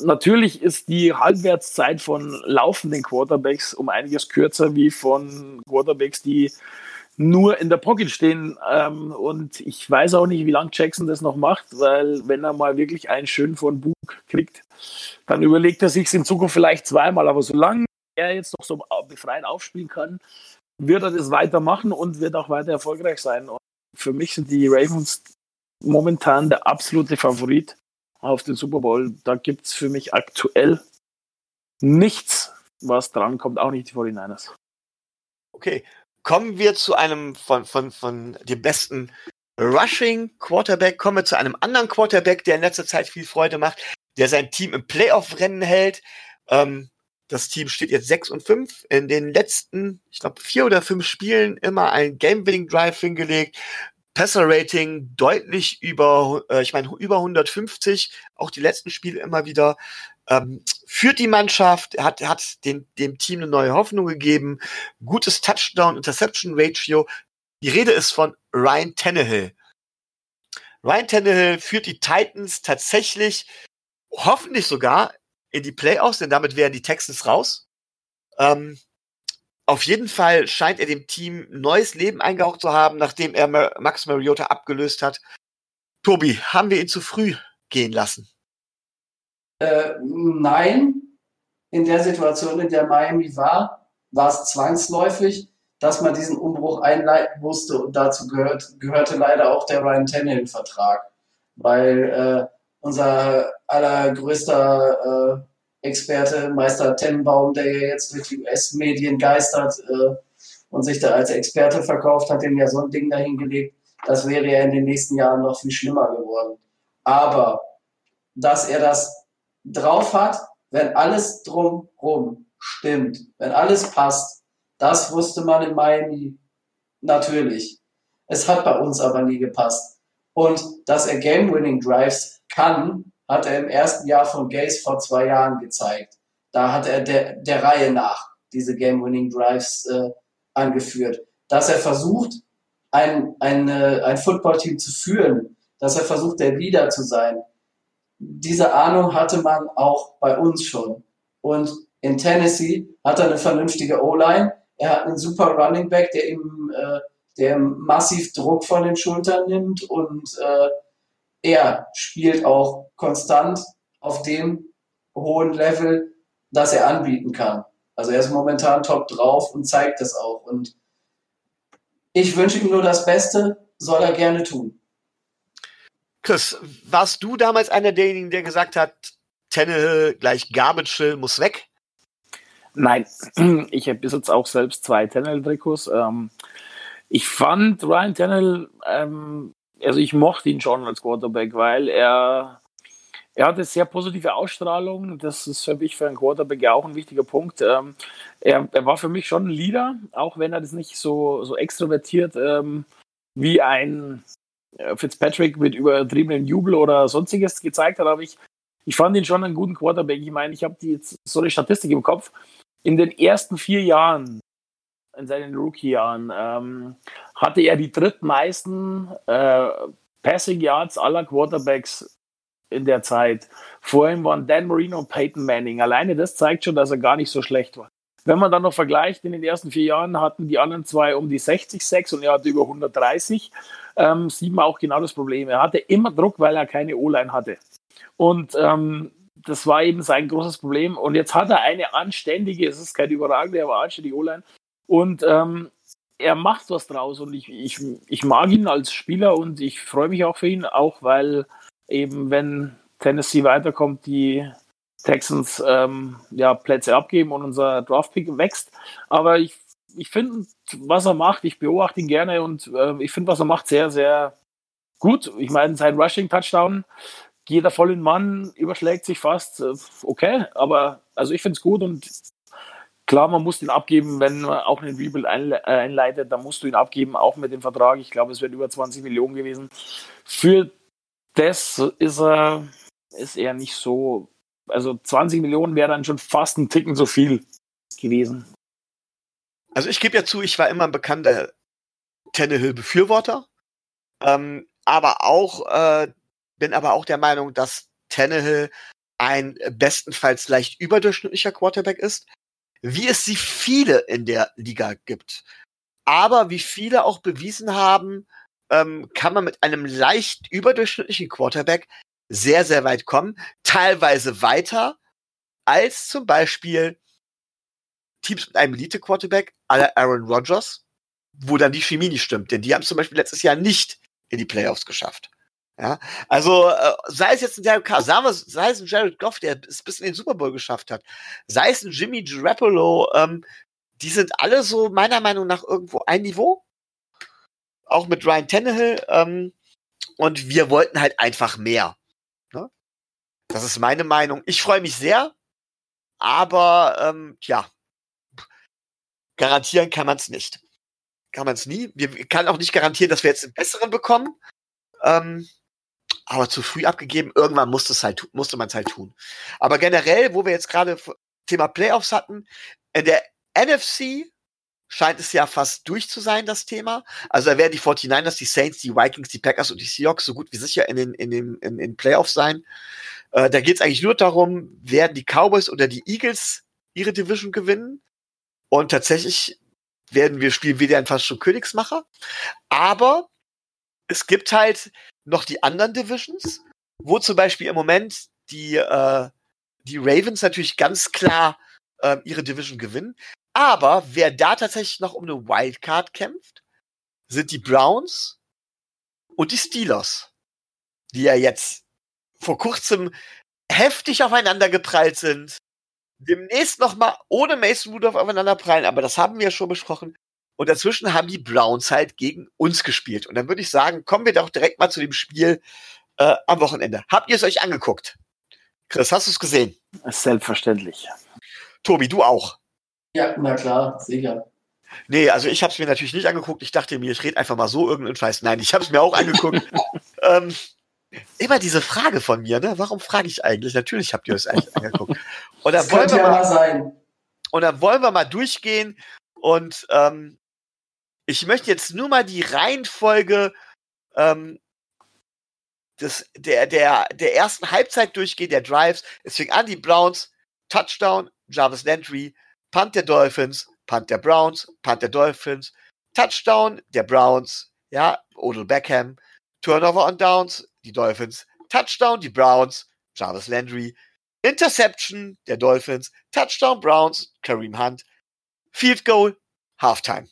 Natürlich ist die Halbwertszeit von laufenden Quarterbacks um einiges kürzer wie von Quarterbacks, die nur in der Pocket stehen. Ähm, und ich weiß auch nicht, wie lange Jackson das noch macht, weil wenn er mal wirklich einen schön vor den Bug kriegt, dann überlegt er sich in Zukunft vielleicht zweimal. Aber solange er jetzt noch so befreit aufspielen kann, wird er das weitermachen und wird auch weiter erfolgreich sein. Und für mich sind die Ravens momentan der absolute Favorit auf den Super Bowl. Da gibt es für mich aktuell nichts, was dran kommt, auch nicht die 49ers. Okay, kommen wir zu einem von, von, von dem besten Rushing Quarterback, kommen wir zu einem anderen Quarterback, der in letzter Zeit viel Freude macht, der sein Team im Playoff-Rennen hält. Ähm, das Team steht jetzt 6 und 5. In den letzten, ich glaube, vier oder fünf Spielen immer ein Game-Winning-Drive hingelegt. Passer-Rating deutlich über, äh, ich meine, über 150. Auch die letzten Spiele immer wieder. Ähm, führt die Mannschaft, hat, hat den, dem Team eine neue Hoffnung gegeben. Gutes Touchdown-Interception-Ratio. Die Rede ist von Ryan Tannehill. Ryan Tannehill führt die Titans tatsächlich hoffentlich sogar in die Playoffs, denn damit wären die Texans raus. Ähm, auf jeden Fall scheint er dem Team neues Leben eingehaucht zu haben, nachdem er Max Mariota abgelöst hat. Tobi, haben wir ihn zu früh gehen lassen? Äh, nein, in der Situation, in der Miami war, war es zwangsläufig, dass man diesen Umbruch einleiten musste und dazu gehört, gehörte leider auch der Ryan Tannehill-Vertrag, weil äh, unser allergrößter äh, Experte, Meister Tenbaum, der ja jetzt durch die US-Medien geistert äh, und sich da als Experte verkauft, hat ihm ja so ein Ding dahingelegt, das wäre ja in den nächsten Jahren noch viel schlimmer geworden. Aber dass er das drauf hat, wenn alles drumrum stimmt, wenn alles passt, das wusste man in Miami natürlich. Es hat bei uns aber nie gepasst. Und dass er Game-Winning Drives kann, hat er im ersten Jahr von Gaze vor zwei Jahren gezeigt. Da hat er der, der Reihe nach diese Game-Winning Drives äh, angeführt. Dass er versucht, ein, ein, ein Footballteam zu führen, dass er versucht, der Leader zu sein. Diese Ahnung hatte man auch bei uns schon. Und in Tennessee hat er eine vernünftige O-Line, er hat einen super Running Back, der ihm, äh, der massiv Druck von den Schultern nimmt und äh, er spielt auch konstant auf dem hohen Level, das er anbieten kann. Also er ist momentan top drauf und zeigt das auch. Und ich wünsche ihm nur das Beste, soll er gerne tun. Chris, warst du damals einer derjenigen, der gesagt hat, Tenne gleich Garbage muss weg? Nein, [CLEARS THROAT] ich besitze auch selbst zwei Tennell-Trikots. Ähm, ich fand Ryan Tennell, ähm, also ich mochte ihn schon als Quarterback, weil er, er hatte sehr positive Ausstrahlung. Das ist für mich für einen Quarterback ja auch ein wichtiger Punkt. Ähm, er, er, war für mich schon ein Leader, auch wenn er das nicht so, so extrovertiert ähm, wie ein äh, Fitzpatrick mit übertriebenem Jubel oder sonstiges gezeigt hat. Aber ich, ich fand ihn schon einen guten Quarterback. Ich meine, ich habe jetzt so eine Statistik im Kopf in den ersten vier Jahren, in seinen Rookie-Jahren, ähm, hatte er die drittmeisten äh, Passing Yards aller Quarterbacks in der Zeit. Vor ihm waren Dan Marino und Peyton Manning. Alleine das zeigt schon, dass er gar nicht so schlecht war. Wenn man dann noch vergleicht, in den ersten vier Jahren hatten die anderen zwei um die 60 Sex und er hatte über 130, ähm, sieht man auch genau das Problem. Er hatte immer Druck, weil er keine O-Line hatte. Und ähm, das war eben sein großes Problem. Und jetzt hat er eine anständige, es ist keine überragende, aber anständige O-Line. Und ähm, er macht was draus und ich, ich, ich mag ihn als Spieler und ich freue mich auch für ihn, auch weil eben, wenn Tennessee weiterkommt, die Texans ähm, ja, Plätze abgeben und unser Draftpick wächst. Aber ich, ich finde, was er macht, ich beobachte ihn gerne und äh, ich finde, was er macht, sehr, sehr gut. Ich meine, sein Rushing-Touchdown geht er voll in Mann, überschlägt sich fast. Äh, okay, aber also ich finde es gut und klar, man muss ihn abgeben, wenn man auch einen Rebuild äh, einleitet, dann musst du ihn abgeben, auch mit dem Vertrag. Ich glaube, es wird über 20 Millionen gewesen. Für das ist er, ist er nicht so. Also 20 Millionen wäre dann schon fast ein Ticken so viel gewesen. Also ich gebe ja zu, ich war immer ein bekannter Tannehill-Befürworter, ähm, aber auch äh, bin aber auch der Meinung, dass Tannehill ein bestenfalls leicht überdurchschnittlicher Quarterback ist, wie es sie viele in der Liga gibt. Aber wie viele auch bewiesen haben, ähm, kann man mit einem leicht überdurchschnittlichen Quarterback sehr, sehr weit kommen. Teilweise weiter als zum Beispiel Teams mit einem Elite-Quarterback, aller Aaron Rodgers, wo dann die Chemie nicht stimmt. Denn die haben zum Beispiel letztes Jahr nicht in die Playoffs geschafft. Ja, also äh, sei es jetzt ein Derek Carr, sei es ein Jared Goff, der es bis in den Super Bowl geschafft hat, sei es ein Jimmy Garoppolo, ähm, die sind alle so meiner Meinung nach irgendwo ein Niveau. Auch mit Ryan Tannehill. Ähm, und wir wollten halt einfach mehr. Ne? Das ist meine Meinung. Ich freue mich sehr, aber ähm, ja, garantieren kann man es nicht. Kann man es nie. Wir kann auch nicht garantieren, dass wir jetzt einen besseren bekommen. Ähm, aber zu früh abgegeben. Irgendwann musste es halt, musste man es halt tun. Aber generell, wo wir jetzt gerade Thema Playoffs hatten, in der NFC scheint es ja fast durch zu sein, das Thema. Also da werden die 49ers, die Saints, die Vikings, die Packers und die Seahawks so gut wie sicher in den, in den, in den Playoffs sein. Äh, da geht es eigentlich nur darum, werden die Cowboys oder die Eagles ihre Division gewinnen. Und tatsächlich werden wir spielen wieder ein fast schon Königsmacher. Aber es gibt halt noch die anderen Divisions, wo zum Beispiel im Moment die, äh, die Ravens natürlich ganz klar äh, ihre Division gewinnen. Aber wer da tatsächlich noch um eine Wildcard kämpft, sind die Browns und die Steelers, die ja jetzt vor kurzem heftig aufeinander geprallt sind. Demnächst noch mal ohne Mason Rudolph aufeinander prallen, aber das haben wir ja schon besprochen. Und dazwischen haben die Browns halt gegen uns gespielt. Und dann würde ich sagen, kommen wir doch direkt mal zu dem Spiel äh, am Wochenende. Habt ihr es euch angeguckt? Chris, hast du es gesehen? Selbstverständlich. Tobi, du auch? Ja, na klar, sicher. Nee, also ich habe es mir natürlich nicht angeguckt. Ich dachte mir, ich rede einfach mal so irgendeinen Scheiß. Nein, ich habe es mir auch angeguckt. [LAUGHS] ähm, immer diese Frage von mir, ne? Warum frage ich eigentlich? Natürlich habt ihr es eigentlich angeguckt. Und dann, wollen wir ja mal, sein. und dann wollen wir mal durchgehen. Und ähm, ich möchte jetzt nur mal die Reihenfolge ähm, des, der, der, der ersten Halbzeit durchgehen, der Drives. Es fing an, die Browns, Touchdown, Jarvis Landry, Punt der Dolphins, Punt der Browns, Punt der Dolphins, Touchdown der Browns, ja, Odell Beckham, Turnover on Downs, die Dolphins, Touchdown die Browns, Jarvis Landry, Interception der Dolphins, Touchdown Browns, Kareem Hunt, Field Goal, Halftime.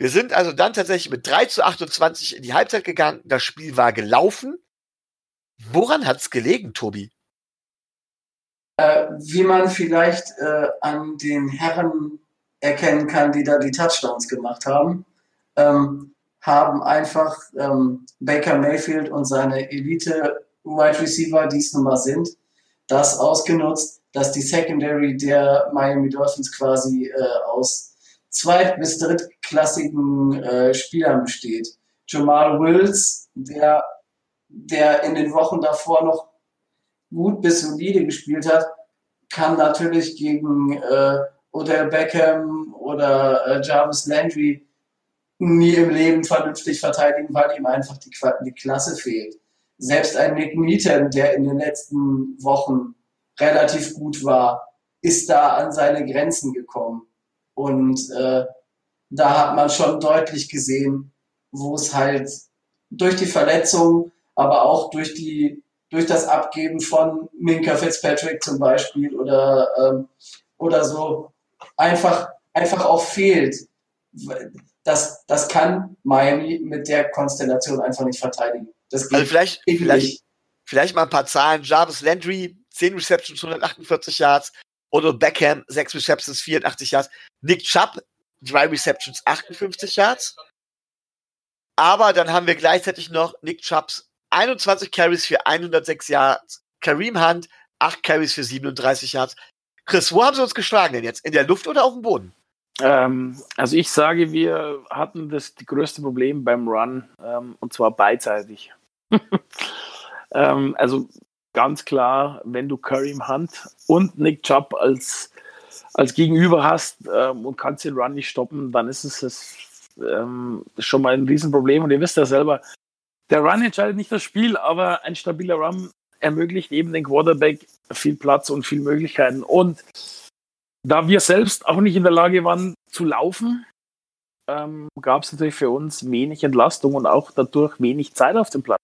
Wir sind also dann tatsächlich mit 3 zu 28 in die Halbzeit gegangen. Das Spiel war gelaufen. Woran hat's gelegen, Tobi? Äh, wie man vielleicht äh, an den Herren erkennen kann, die da die Touchdowns gemacht haben, ähm, haben einfach ähm, Baker Mayfield und seine Elite Wide Receiver, die es nun mal sind, das ausgenutzt, dass die Secondary der Miami Dolphins quasi äh, aus zweit- bis drittklassigen äh, Spielern besteht. Jamal Wills, der, der in den Wochen davor noch gut bis solide gespielt hat, kann natürlich gegen äh, Odell Beckham oder äh, Jarvis Landry nie im Leben vernünftig verteidigen, weil ihm einfach die, die Klasse fehlt. Selbst ein Nick Neaton, der in den letzten Wochen relativ gut war, ist da an seine Grenzen gekommen. Und äh, da hat man schon deutlich gesehen, wo es halt durch die Verletzung, aber auch durch die durch das Abgeben von Minka Fitzpatrick zum Beispiel oder ähm, oder so einfach einfach auch fehlt. Das, das kann Miami mit der Konstellation einfach nicht verteidigen. Das also vielleicht, vielleicht, vielleicht mal ein paar Zahlen. Jarvis Landry, 10 Receptions, 148 Yards. Odell Beckham, 6 Receptions, 84 Yards. Nick Chubb, 3 Receptions, 58 Yards. Aber dann haben wir gleichzeitig noch Nick Chubbs 21 Carries für 106 Yards. Kareem Hunt, 8 Carries für 37 Yards. Chris, wo haben sie uns geschlagen denn jetzt? In der Luft oder auf dem Boden? Ähm, also ich sage, wir hatten das größte Problem beim Run ähm, und zwar beidseitig. [LAUGHS] ähm, also ganz klar, wenn du Kareem Hunt und Nick Chubb als, als Gegenüber hast ähm, und kannst den Run nicht stoppen, dann ist es das, ähm, schon mal ein Riesenproblem. Und ihr wisst ja selber, der Run entscheidet nicht das Spiel, aber ein stabiler Run ermöglicht eben den Quarterback viel Platz und viel Möglichkeiten. Und da wir selbst auch nicht in der Lage waren zu laufen, ähm, gab es natürlich für uns wenig Entlastung und auch dadurch wenig Zeit auf dem Platz.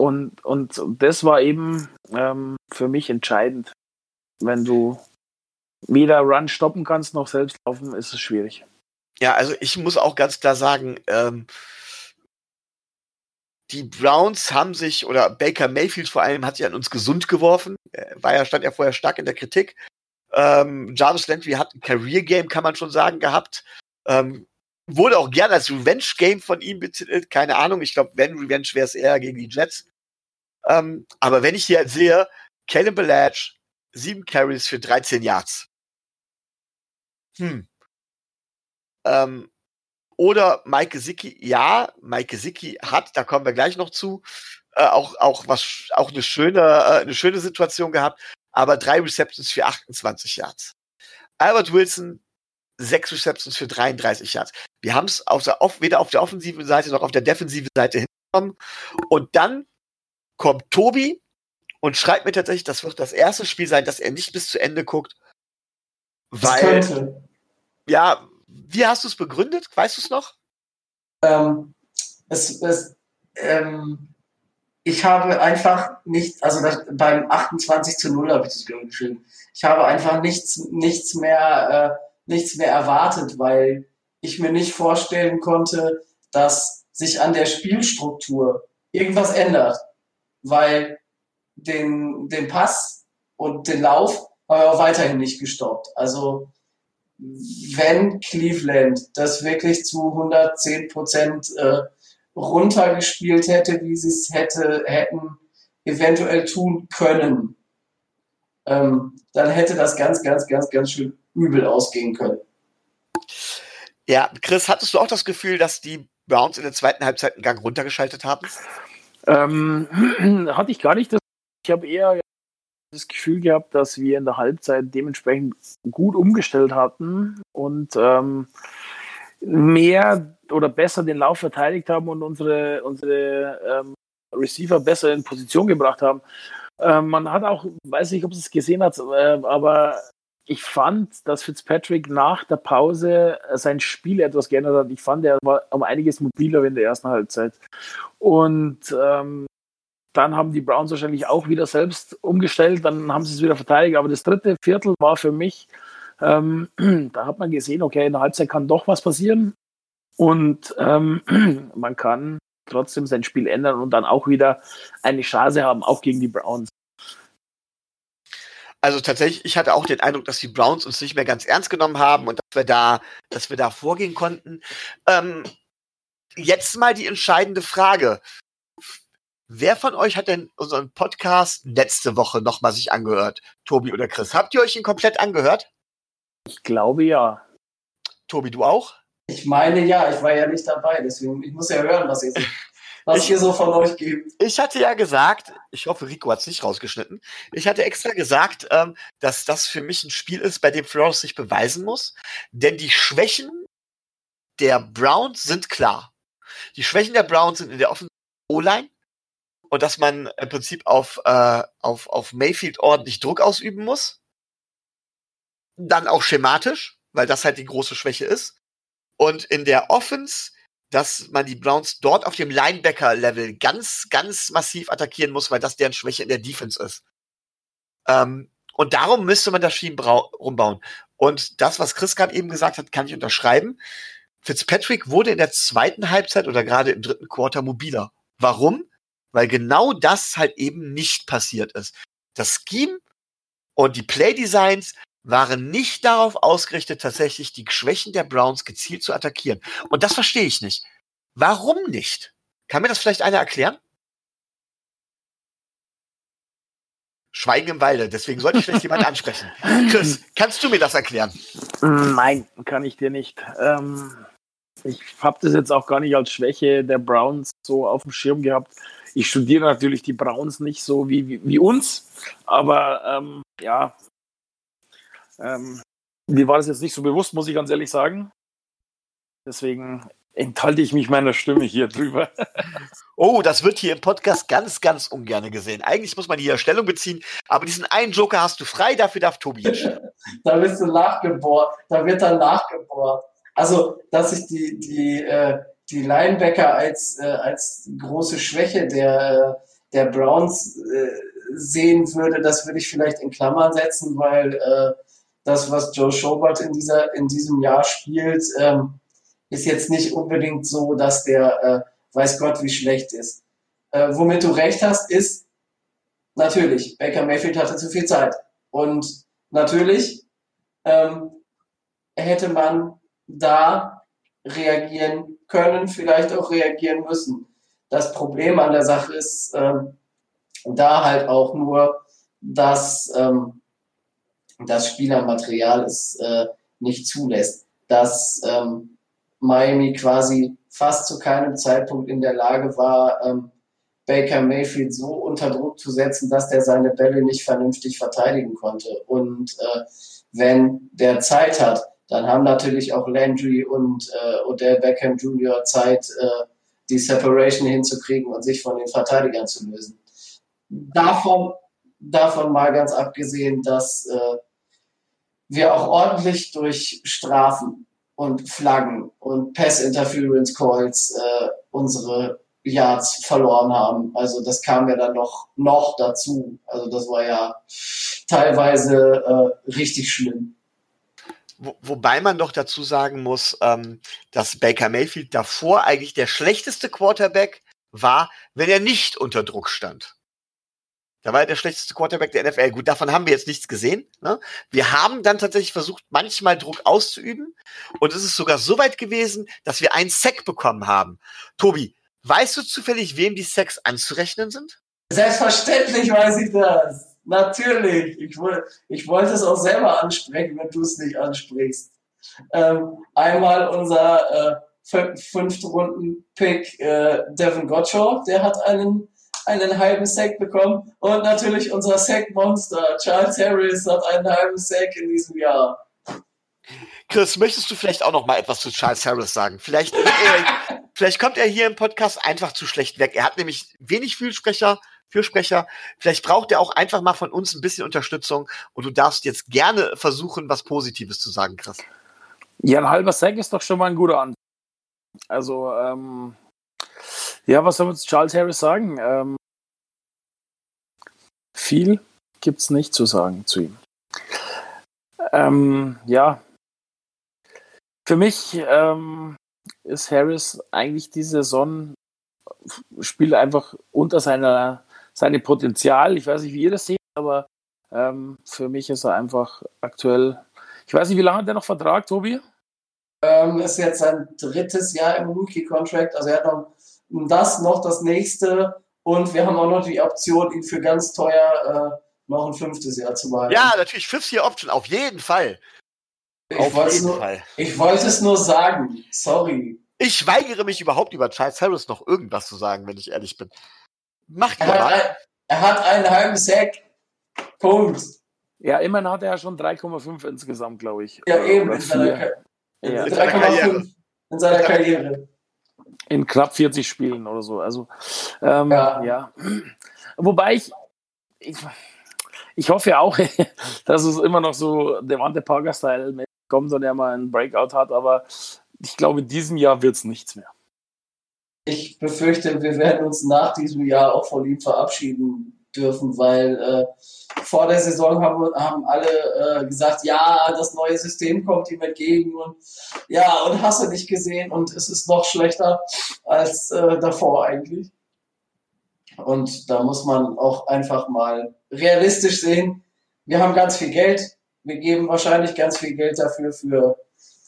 Und, und, das war eben ähm, für mich entscheidend. Wenn du weder Run stoppen kannst noch selbst laufen, ist es schwierig. Ja, also ich muss auch ganz klar sagen, ähm, die Browns haben sich, oder Baker Mayfield vor allem, hat sich an uns gesund geworfen. Er war ja, stand ja vorher stark in der Kritik. Ähm, Jarvis Landry hat ein Career-Game, kann man schon sagen, gehabt. Ähm, wurde auch gerne als Revenge-Game von ihm betitelt. Keine Ahnung, ich glaube, wenn Revenge wäre es eher gegen die Jets. Ähm, aber wenn ich hier sehe, Caleb Balaj, sieben Carries für 13 Yards. Hm. Ähm, oder Mike Gesicki, ja, Mike Gesicki hat, da kommen wir gleich noch zu, äh, auch, auch was, auch eine schöne, äh, eine schöne Situation gehabt, aber drei Receptions für 28 Yards. Albert Wilson, sechs Receptions für 33 Yards. Wir haben es weder auf der offensiven Seite noch auf der defensiven Seite hinbekommen. Und dann kommt Tobi und schreibt mir tatsächlich, das wird das erste Spiel sein, dass er nicht bis zu Ende guckt. Weil, ja, wie hast du es begründet? Weißt du es noch? Ähm, es, es, ähm, ich habe einfach nicht, also das, beim 28 zu 0 habe ich das geschrieben. Ich habe einfach nichts, nichts mehr, äh, nichts mehr erwartet, weil ich mir nicht vorstellen konnte, dass sich an der Spielstruktur irgendwas ändert, weil den, den Pass und den Lauf haben wir auch weiterhin nicht gestoppt. Also wenn Cleveland das wirklich zu 110 Prozent äh, runtergespielt hätte, wie sie es hätte, hätten eventuell tun können, ähm, dann hätte das ganz, ganz, ganz, ganz schön übel ausgehen können. Ja, Chris, hattest du auch das Gefühl, dass die Browns in der zweiten Halbzeit einen Gang runtergeschaltet haben? Ähm, [CLEARS THROAT] hatte ich gar nicht. Das, ich habe eher das Gefühl gehabt, dass wir in der Halbzeit dementsprechend gut umgestellt hatten und ähm, mehr oder besser den Lauf verteidigt haben und unsere, unsere ähm, Receiver besser in Position gebracht haben. Ähm, man hat auch, weiß nicht, ob es gesehen hat, äh, aber ich fand, dass Fitzpatrick nach der Pause sein Spiel etwas geändert hat. Ich fand, er war um einiges mobiler in der ersten Halbzeit. Und ähm, dann haben die Browns wahrscheinlich auch wieder selbst umgestellt, dann haben sie es wieder verteidigt. Aber das dritte Viertel war für mich, ähm, [CLEARS THROAT] da hat man gesehen, okay, in der Halbzeit kann doch was passieren. Und ähm, [CLEARS THROAT] man kann trotzdem sein Spiel ändern und dann auch wieder eine Chance haben, auch gegen die Browns. Also tatsächlich, ich hatte auch den Eindruck, dass die Browns uns nicht mehr ganz ernst genommen haben und dass wir da, dass wir da vorgehen konnten. Ähm, jetzt mal die entscheidende Frage. Wer von euch hat denn unseren Podcast letzte Woche nochmal sich angehört? Tobi oder Chris? Habt ihr euch ihn komplett angehört? Ich glaube ja. Tobi, du auch? Ich meine ja, ich war ja nicht dabei, deswegen ich muss ja hören, was ihr, was ich, ihr so von euch gibt. Ich hatte ja gesagt, ich hoffe, Rico hat es nicht rausgeschnitten. Ich hatte extra gesagt, ähm, dass das für mich ein Spiel ist, bei dem Flores sich beweisen muss, denn die Schwächen der Browns sind klar. Die Schwächen der Browns sind in der offenen O-Line, und dass man im Prinzip auf, äh, auf, auf Mayfield ordentlich Druck ausüben muss. Dann auch schematisch, weil das halt die große Schwäche ist. Und in der Offense, dass man die Browns dort auf dem Linebacker-Level ganz, ganz massiv attackieren muss, weil das deren Schwäche in der Defense ist. Ähm, und darum müsste man das Schienen rumbauen. Und das, was Chris gerade eben gesagt hat, kann ich unterschreiben. Fitzpatrick wurde in der zweiten Halbzeit oder gerade im dritten Quarter mobiler. Warum? weil genau das halt eben nicht passiert ist. Das Scheme und die Playdesigns waren nicht darauf ausgerichtet, tatsächlich die Schwächen der Browns gezielt zu attackieren. Und das verstehe ich nicht. Warum nicht? Kann mir das vielleicht einer erklären? Schweigen im Walde, deswegen sollte ich vielleicht jemanden ansprechen. Chris, kannst du mir das erklären? Nein, kann ich dir nicht. Ähm, ich habe das jetzt auch gar nicht als Schwäche der Browns so auf dem Schirm gehabt ich studiere natürlich die Browns nicht so wie, wie, wie uns, aber ähm, ja, ähm, mir war das jetzt nicht so bewusst, muss ich ganz ehrlich sagen. Deswegen enthalte ich mich meiner Stimme hier drüber. [LAUGHS] Oh, das wird hier im Podcast ganz, ganz ungern gesehen. Eigentlich muss man hier Stellung beziehen, aber diesen einen Joker hast du frei, dafür darf Tobi jetzt [LAUGHS] Da bist du nachgebohrt, da wird dann nachgebohrt. Also, dass ich die, die, äh, die Linebacker als, äh, als große Schwäche der, der Browns äh, sehen würde, das würde ich vielleicht in Klammern setzen, weil äh, das, was Joe Schobert in, dieser, in diesem Jahr spielt, ähm, ist jetzt nicht unbedingt so, dass der äh, weiß Gott wie schlecht ist. Äh, womit du recht hast, ist natürlich, Baker Mayfield hatte zu viel Zeit. Und natürlich ähm, hätte man da reagieren können, vielleicht auch reagieren müssen. Das Problem an der Sache ist ähm, da halt auch nur, dass ähm, das Spielermaterial es äh, nicht zulässt, dass ähm, Miami quasi fast zu keinem Zeitpunkt in der Lage war, ähm, Baker Mayfield so unter Druck zu setzen, dass der seine Bälle nicht vernünftig verteidigen konnte. Und äh, wenn der Zeit hat, dann haben natürlich auch Landry und äh, Odell Beckham Jr. Zeit, äh, die Separation hinzukriegen und sich von den Verteidigern zu lösen. Davon, davon mal ganz abgesehen, dass äh, wir auch ordentlich durch Strafen und Flaggen und Pass Interference Calls äh, unsere Yards verloren haben. Also das kam ja dann noch, noch dazu. Also das war ja teilweise äh, richtig schlimm. Wo, wobei man doch dazu sagen muss, ähm, dass Baker Mayfield davor eigentlich der schlechteste Quarterback war, wenn er nicht unter Druck stand. Da war er der schlechteste Quarterback der NFL. Gut, davon haben wir jetzt nichts gesehen. Ne? Wir haben dann tatsächlich versucht, manchmal Druck auszuüben. Und es ist sogar so weit gewesen, dass wir einen Sack bekommen haben. Tobi, weißt du zufällig, wem die Sacks anzurechnen sind? Selbstverständlich weiß ich das. Natürlich. Ich, ich wollte es auch selber ansprechen, wenn du es nicht ansprichst. Ähm, einmal unser äh, fünfte Runden-Pick äh, Devin Gottschalk, der hat einen, einen halben Sack bekommen. Und natürlich unser Sack-Monster Charles Harris hat einen halben Sack in diesem Jahr. Chris, möchtest du vielleicht auch noch mal etwas zu Charles Harris sagen? Vielleicht, äh, [LAUGHS] vielleicht kommt er hier im Podcast einfach zu schlecht weg. Er hat nämlich wenig Fürsprecher, Fürsprecher. Vielleicht braucht er auch einfach mal von uns ein bisschen Unterstützung und du darfst jetzt gerne versuchen, was Positives zu sagen, Chris. Ja, ein halber Sack ist doch schon mal ein guter Anfang. Also, ähm, ja, was soll man zu Charles Harris sagen? Ähm, viel gibt es nicht zu sagen zu ihm. Ähm, ja, für mich ähm, ist Harris eigentlich die Saison spielt einfach unter seiner seine Potenzial. Ich weiß nicht, wie ihr das seht, aber ähm, für mich ist er einfach aktuell. Ich weiß nicht, wie lange hat er noch Vertrag, Tobi? Ähm, ist jetzt sein drittes Jahr im Rookie-Contract. Also er hat noch das, noch das nächste und wir haben auch noch die Option, ihn für ganz teuer äh, noch ein fünftes Jahr zu behalten. Ja, natürlich, Fifth-Year-Option, auf jeden Fall. Ich auf jeden nur, Fall. Ich wollte es nur sagen. Sorry. Ich weigere mich überhaupt über Charles Harris noch irgendwas zu sagen, wenn ich ehrlich bin. Macht er, hat ein, er hat einen halben Sack. Punkt. Ja, immerhin hat er ja schon 3,5 insgesamt, glaube ich. Ja, eben in seiner, ja. 3,5 in seiner Karriere. In knapp 40 Spielen oder so. Also, ähm, ja. ja. Wobei ich, ich, ich hoffe ja auch, [LAUGHS] dass es immer noch so Devante Parker-Style kommt und er mal einen Breakout hat, aber ich glaube, in diesem Jahr wird es nichts mehr ich befürchte, wir werden uns nach diesem Jahr auch von ihm verabschieden dürfen, weil äh, vor der Saison haben, haben alle äh, gesagt, ja, das neue System kommt ihm entgegen und ja, und hast du nicht gesehen und es ist noch schlechter als äh, davor eigentlich. Und da muss man auch einfach mal realistisch sehen, wir haben ganz viel Geld, wir geben wahrscheinlich ganz viel Geld dafür für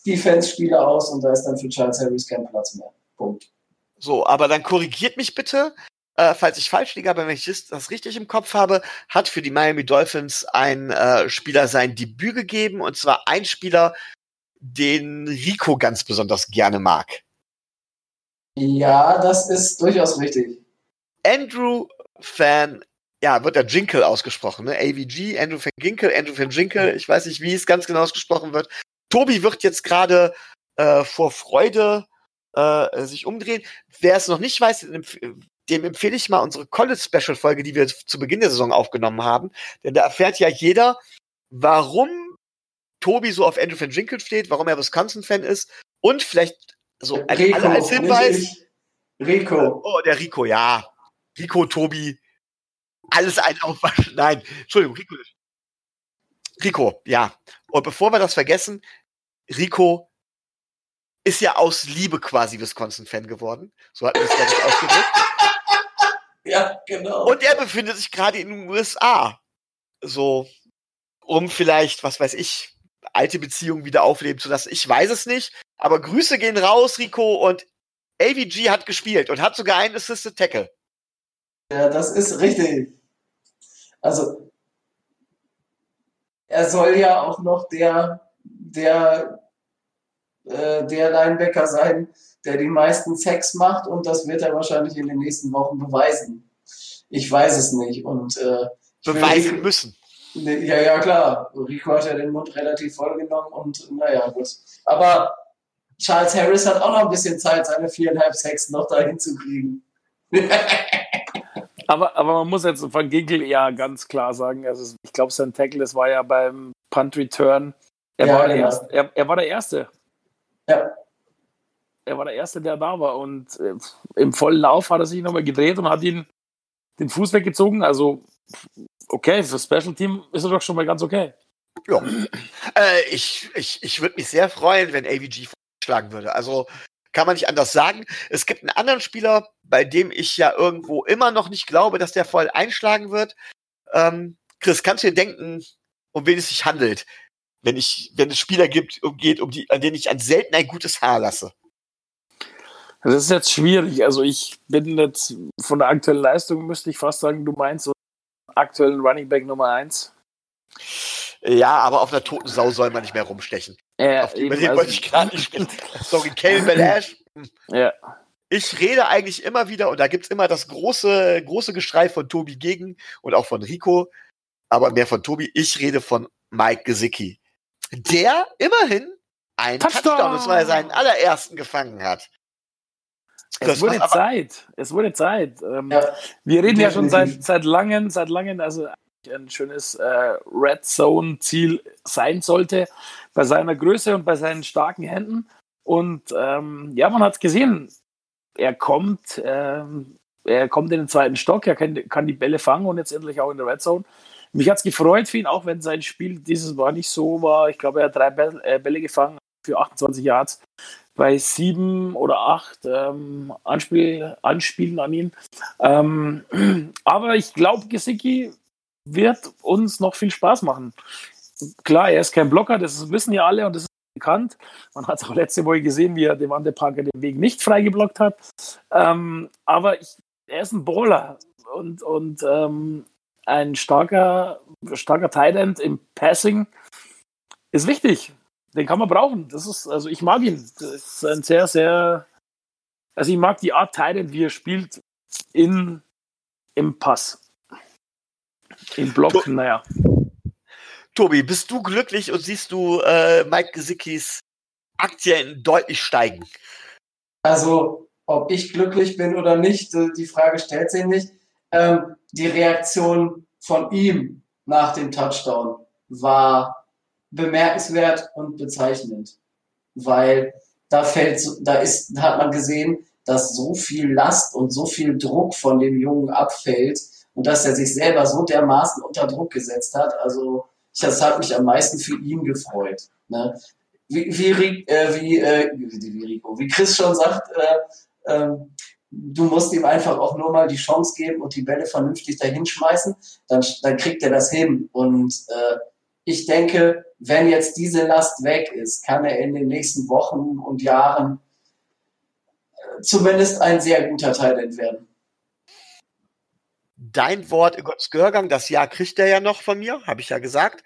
Defense-Spieler aus und da ist dann für Charles Harris kein Platz mehr. Punkt. So, aber dann korrigiert mich bitte, äh, falls ich falsch liege, aber wenn ich das, das, richtig im Kopf habe, hat für die Miami Dolphins ein äh, Spieler sein Debüt gegeben und zwar ein Spieler, den Rico ganz besonders gerne mag. Ja, das ist durchaus richtig. Andrew Van, ja, wird der Jinkel ausgesprochen, ne? AVG, Andrew Van Ginkel, Andrew Van Jinkel, ich weiß nicht, wie es ganz genau ausgesprochen wird. Tobi wird jetzt gerade äh, vor Freude äh, sich umdrehen. Wer es noch nicht weiß, dem empfehle ich mal unsere College-Special-Folge, die wir zu Beginn der Saison aufgenommen haben. Denn da erfährt ja jeder, warum Tobi so auf Andrew Van Ginkel steht, warum er Wisconsin-Fan ist und vielleicht so Rico, als Hinweis. Rico. Oh, der Rico, ja. Rico, Tobi, alles ein Aufwaschen. Nein, Entschuldigung, Rico. Rico, ja. Und bevor wir das vergessen, Rico ist ja aus Liebe quasi Wisconsin-Fan geworden. So hat man es, glaube ich, ausgedrückt. Ja, genau. Und er befindet sich gerade in den USA. So, um vielleicht, was weiß ich, alte Beziehungen wieder aufleben zu lassen. Ich weiß es nicht. Aber Grüße gehen raus, Rico. Und AVG hat gespielt und hat sogar einen Assisted Tackle. Ja, das ist richtig. Also, er soll ja auch noch der, der äh, der Linebacker sein, der die meisten Sex macht und das wird er wahrscheinlich in den nächsten Wochen beweisen. Ich weiß es nicht und äh, beweisen will, müssen. Ne, ja, ja, klar. Rico hat ja den Mund relativ voll genommen und naja, gut. Aber Charles Harris hat auch noch ein bisschen Zeit, seine viereinhalb Sex noch dahin zu kriegen. [LAUGHS] aber, aber man muss jetzt von Ginkel ja ganz klar sagen, also ich glaube, sein Tackle, das war ja beim Punt Return. Er, ja, war, der genau. erste, er, er war der Erste. Ja. Er war der Erste, der da war. Und äh, im vollen Lauf hat er sich nochmal gedreht und hat ihn den Fuß weggezogen. Also, okay, für Special Team ist er doch schon mal ganz okay. Ja. Äh, ich ich, ich würde mich sehr freuen, wenn AVG schlagen würde. Also kann man nicht anders sagen. Es gibt einen anderen Spieler, bei dem ich ja irgendwo immer noch nicht glaube, dass der voll einschlagen wird. Ähm, Chris, kannst du dir denken, um wen es sich handelt, wenn ich, wenn es Spieler gibt, um, geht, um die, an denen ich an selten ein gutes Haar lasse? Das ist jetzt schwierig. Also ich bin jetzt von der aktuellen Leistung müsste ich fast sagen, du meinst so aktuellen Running Back Nummer 1. Ja, aber auf einer toten Sau soll man nicht mehr rumstechen. Ja, auf die, den also, wollte ich gerade nicht [LAUGHS] sprechen. Sorry, Kellen Belash. Ja. Ich rede eigentlich immer wieder, und da gibt's immer das große, große Geschrei von Tobi gegen und auch von Rico, aber mehr von Tobi. Ich rede von Mike Gesicki, der immerhin einen Touchdown, Touchdown und zwar seinen allerersten gefangen hat. Es wurde Zeit. Es wurde Zeit. Ähm, ja. Wir reden ja schon seit, seit langem, seit langem, also ein schönes äh, Red Zone Ziel sein sollte bei seiner Größe und bei seinen starken Händen. Und ähm, ja, man hat es gesehen. Er kommt, ähm, er kommt in den zweiten Stock, er kann, kann, die Bälle fangen und jetzt endlich auch in der Red Zone. Mich hat es gefreut für ihn, auch wenn sein Spiel dieses Mal nicht so war. Ich glaube, er hat drei äh, Bälle gefangen für 28 Yards bei sieben oder acht ähm, Anspiel, Anspielen an ihn. Ähm, [CLEARS THROAT] aber ich glaube, Gesicki wird uns noch viel Spaß machen. Klar, er ist kein Blocker, das wissen ja alle und das ist bekannt. Man hat es auch letzte Woche gesehen, wie er Devante Parker den Weg nicht freigeblockt hat. Ähm, aber ich, er ist ein Bowler und, und ähm, ein starker, starker Tight End im Passing ist wichtig. Den kann man brauchen. Das ist, also ich mag ihn. Das ist ein sehr, sehr, also ich mag die Art Titan, wie er spielt in, im Pass. Im Block, to naja. Tobi, bist du glücklich und siehst du äh, Mike Gesickis Aktien deutlich steigen? Also, ob ich glücklich bin oder nicht, äh, die Frage stellt sich nicht. Ähm, die Reaktion von ihm nach dem Touchdown war bemerkenswert und bezeichnend, weil da fällt, da ist, hat man gesehen, dass so viel Last und so viel Druck von dem Jungen abfällt und dass er sich selber so dermaßen unter Druck gesetzt hat. Also das hat mich am meisten für ihn gefreut. Ne? Wie, wie, äh, wie, äh, wie, Rico, wie Chris schon sagt, äh, äh, du musst ihm einfach auch nur mal die Chance geben und die Bälle vernünftig dahin schmeißen, dann, dann kriegt er das hin. Und äh, ich denke, wenn jetzt diese Last weg ist, kann er in den nächsten Wochen und Jahren äh, zumindest ein sehr guter Teil werden. Dein Wort in Gottes Gehörgang, das Ja kriegt er ja noch von mir, habe ich ja gesagt.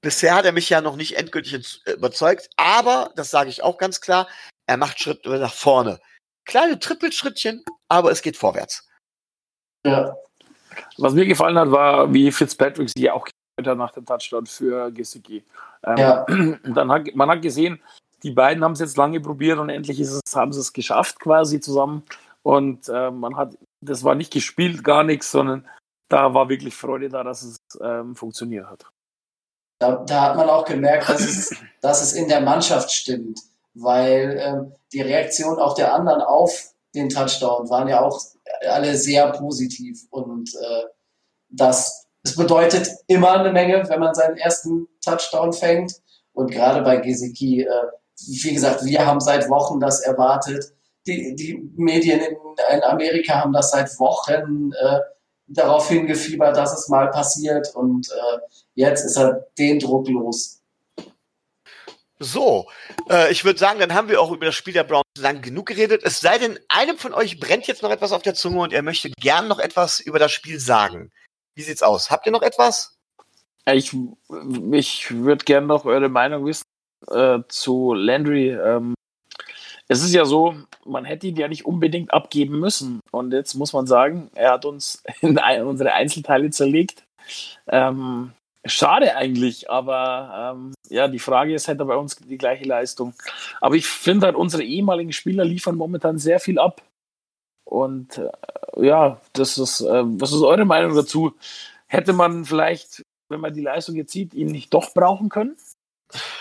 Bisher hat er mich ja noch nicht endgültig überzeugt, aber, das sage ich auch ganz klar, er macht Schritte nach vorne. Kleine Trippelschrittchen, aber es geht vorwärts. Ja. Was mir gefallen hat, war, wie Fitzpatrick sich auch nach dem Touchdown für Gesicki. Ähm, ja. [CLEARS THROAT] Dann hat man hat gesehen, die beiden haben es jetzt lange probiert und endlich ist es, haben sie es geschafft quasi zusammen. Und äh, man hat, das war nicht gespielt, gar nichts, sondern da war wirklich Freude da, dass es ähm, funktioniert hat. Da, da, hat man auch gemerkt, dass es, [CLEARS THROAT] dass es in der Mannschaft stimmt, weil ähm, die Reaktion auch der anderen auf den Touchdown waren ja auch alle sehr positiv und äh, das es bedeutet immer eine Menge, wenn man seinen ersten Touchdown fängt. Und gerade bei Gesicki, äh, wie gesagt, wir haben seit Wochen das erwartet. Die, die Medien in, in Amerika haben das seit Wochen äh, darauf hingefiebert, dass es mal passiert. Und äh, jetzt ist er den Druck los. So, äh, ich würde sagen, dann haben wir auch über das Spiel der Browns lang genug geredet. Es sei denn, einem von euch brennt jetzt noch etwas auf der Zunge und er möchte gern noch etwas über das Spiel sagen. Wie sieht's aus? Habt ihr noch etwas? Ich, ich würde gerne noch eure Meinung wissen äh, zu Landry. Ähm, es ist ja so, man hätte ihn ja nicht unbedingt abgeben müssen. Und jetzt muss man sagen, er hat uns [LAUGHS] in ein, unsere Einzelteile zerlegt. Ähm, schade eigentlich, aber ähm, ja, die Frage ist, hätte er bei uns die gleiche Leistung. Aber ich finde halt, unsere ehemaligen Spieler liefern momentan sehr viel ab. Und äh, ja, das ist, äh, was ist eure Meinung dazu? Hätte man vielleicht, wenn man die Leistung jetzt sieht, ihn nicht doch brauchen können?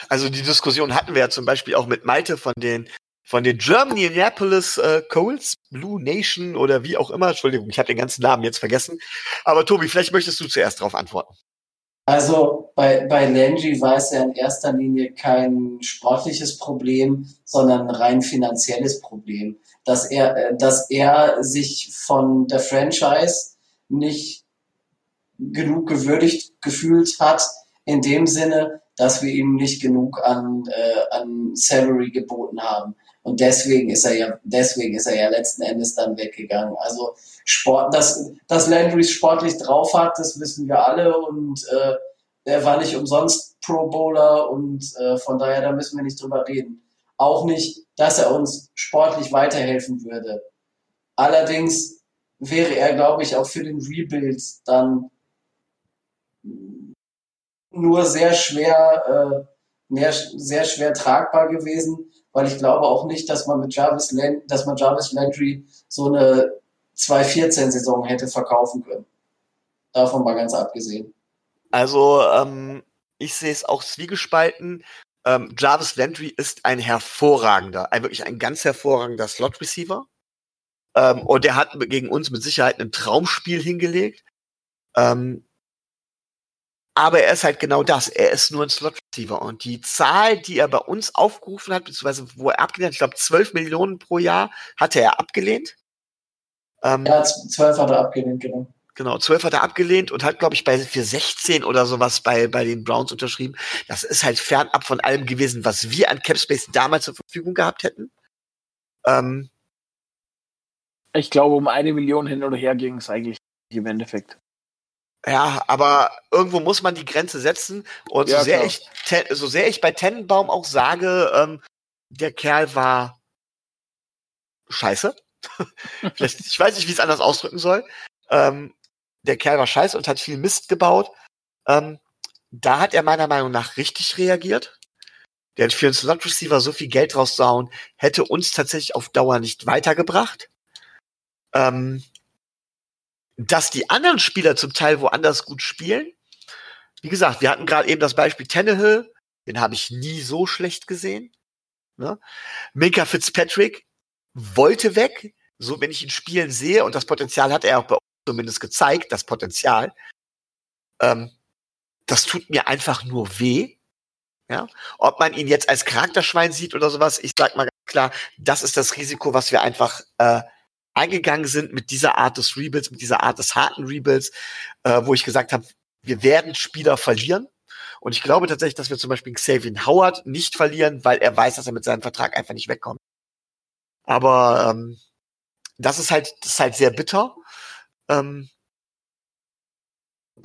Also die Diskussion hatten wir ja zum Beispiel auch mit Malte von den von den Germany Annapolis äh, Colts, Blue Nation oder wie auch immer. Entschuldigung, ich habe den ganzen Namen jetzt vergessen. Aber Tobi, vielleicht möchtest du zuerst darauf antworten. Also bei, bei Lenji war es ja in erster Linie kein sportliches Problem, sondern ein rein finanzielles Problem, dass er, äh, dass er sich von der Franchise nicht genug gewürdigt gefühlt hat, in dem Sinne, dass wir ihm nicht genug an, äh, an Salary geboten haben. Und deswegen ist er ja, deswegen ist er ja letzten Endes dann weggegangen. Also Sport, dass, dass Landry sportlich drauf hat, das wissen wir alle und äh, er war nicht umsonst Pro Bowler und äh, von daher, da müssen wir nicht drüber reden. Auch nicht, dass er uns sportlich weiterhelfen würde. Allerdings wäre er, glaube ich, auch für den Rebuild dann nur sehr schwer, äh, sehr schwer tragbar gewesen, weil ich glaube auch nicht, dass man mit Jarvis, Land, dass man Jarvis Landry so eine 2-14-Saison hätte verkaufen können. Davon mal ganz abgesehen. Also, ähm, ich sehe es auch zwiegespalten. Ähm, Jarvis Landry ist ein hervorragender, ein wirklich ein ganz hervorragender Slot-Receiver. Ähm, und der hat gegen uns mit Sicherheit ein Traumspiel hingelegt. Ähm, aber er ist halt genau das. Er ist nur ein Slot-Receiver. Und die Zahl, die er bei uns aufgerufen hat, beziehungsweise wo er abgelehnt hat, ich glaube 12 Millionen pro Jahr, hatte er abgelehnt. Ähm, ja, 12 hat er abgelehnt, genau. Genau, 12 hat er abgelehnt und hat, glaube ich, bei für 16 oder sowas bei, bei den Browns unterschrieben. Das ist halt fernab von allem gewesen, was wir an Capspace damals zur Verfügung gehabt hätten. Ähm, ich glaube, um eine Million hin oder her ging es eigentlich im Endeffekt. Ja, aber irgendwo muss man die Grenze setzen. Und ja, so, sehr ich, so sehr ich bei Tennenbaum auch sage, ähm, der Kerl war scheiße. [LAUGHS] Ich weiß nicht, wie ich es anders ausdrücken soll. Ähm, der Kerl war scheiße und hat viel Mist gebaut. Ähm, da hat er meiner Meinung nach richtig reagiert. Hat für einen Slot Receiver so viel Geld rauszuhauen, hätte uns tatsächlich auf Dauer nicht weitergebracht. Ähm, dass die anderen Spieler zum Teil woanders gut spielen. Wie gesagt, wir hatten gerade eben das Beispiel Tannehill, den habe ich nie so schlecht gesehen. Ne? Minka Fitzpatrick wollte weg, so wenn ich ihn spielen sehe, und das Potenzial hat er auch bei uns zumindest gezeigt, das Potenzial. Ähm, das tut mir einfach nur weh. Ja? Ob man ihn jetzt als Charakterschwein sieht oder sowas, ich sag mal ganz klar, das ist das Risiko, was wir einfach äh, eingegangen sind mit dieser Art des Rebuilds, mit dieser Art des harten Rebuilds, äh, wo ich gesagt habe, wir werden Spieler verlieren. Und ich glaube tatsächlich, dass wir zum Beispiel Xavier Howard nicht verlieren, weil er weiß, dass er mit seinem Vertrag einfach nicht wegkommt. Aber ähm, das ist halt, das ist halt sehr bitter. Ähm,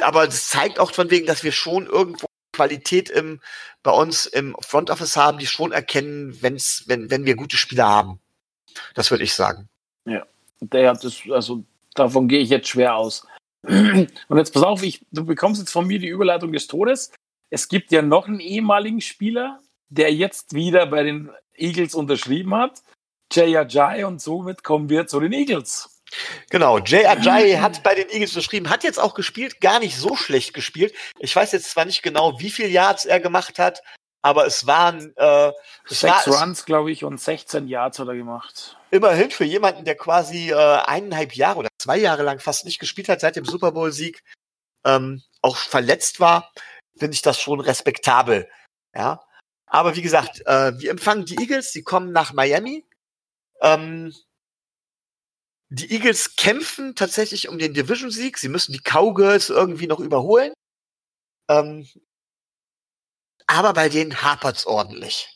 aber das zeigt auch von wegen, dass wir schon irgendwo Qualität im, bei uns im Front Office haben, die schon erkennen, wenn's, wenn, wenn wir gute Spieler haben. Das würde ich sagen. Ja der hat das, also davon gehe ich jetzt schwer aus. [CLEARS THROAT] Und jetzt pass auf, ich, du bekommst jetzt von mir die Überleitung des Todes. Es gibt ja noch einen ehemaligen Spieler, der jetzt wieder bei den Eagles unterschrieben hat. Jay Ajay und somit kommen wir zu den Eagles. Genau, Jay Ajay hat bei den Eagles unterschrieben, hat jetzt auch gespielt, gar nicht so schlecht gespielt. Ich weiß jetzt zwar nicht genau, wie viel Yards er gemacht hat, aber es waren äh, es sechs war, Runs, glaube ich, und 16 Yards hat er gemacht. Immerhin für jemanden, der quasi äh, eineinhalb Jahre oder zwei Jahre lang fast nicht gespielt hat seit dem Super Bowl-Sieg, ähm, auch verletzt war, finde ich das schon respektabel. Ja, aber wie gesagt, äh, wir empfangen die Eagles, die kommen nach Miami. Ähm, die Eagles kämpfen tatsächlich um den Division-Sieg. Sie müssen die Cowgirls irgendwie noch überholen. Ähm, aber bei denen hapert's ordentlich.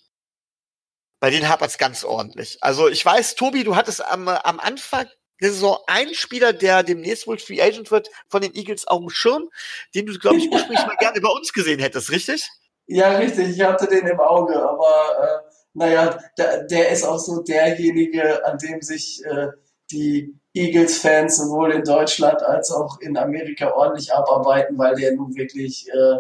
Bei denen hapert's ganz ordentlich. Also ich weiß, Tobi, du hattest am, am Anfang der Saison einen Spieler, der demnächst wohl Free Agent wird von den Eagles auf dem Schirm, den du, glaube ich, ursprünglich mal [LAUGHS] gerne bei uns gesehen hättest, richtig? Ja, richtig. Ich hatte den im Auge, aber äh, naja, der, der ist auch so derjenige, an dem sich äh, die Eagles-Fans sowohl in Deutschland als auch in Amerika ordentlich abarbeiten, weil der nun wirklich äh,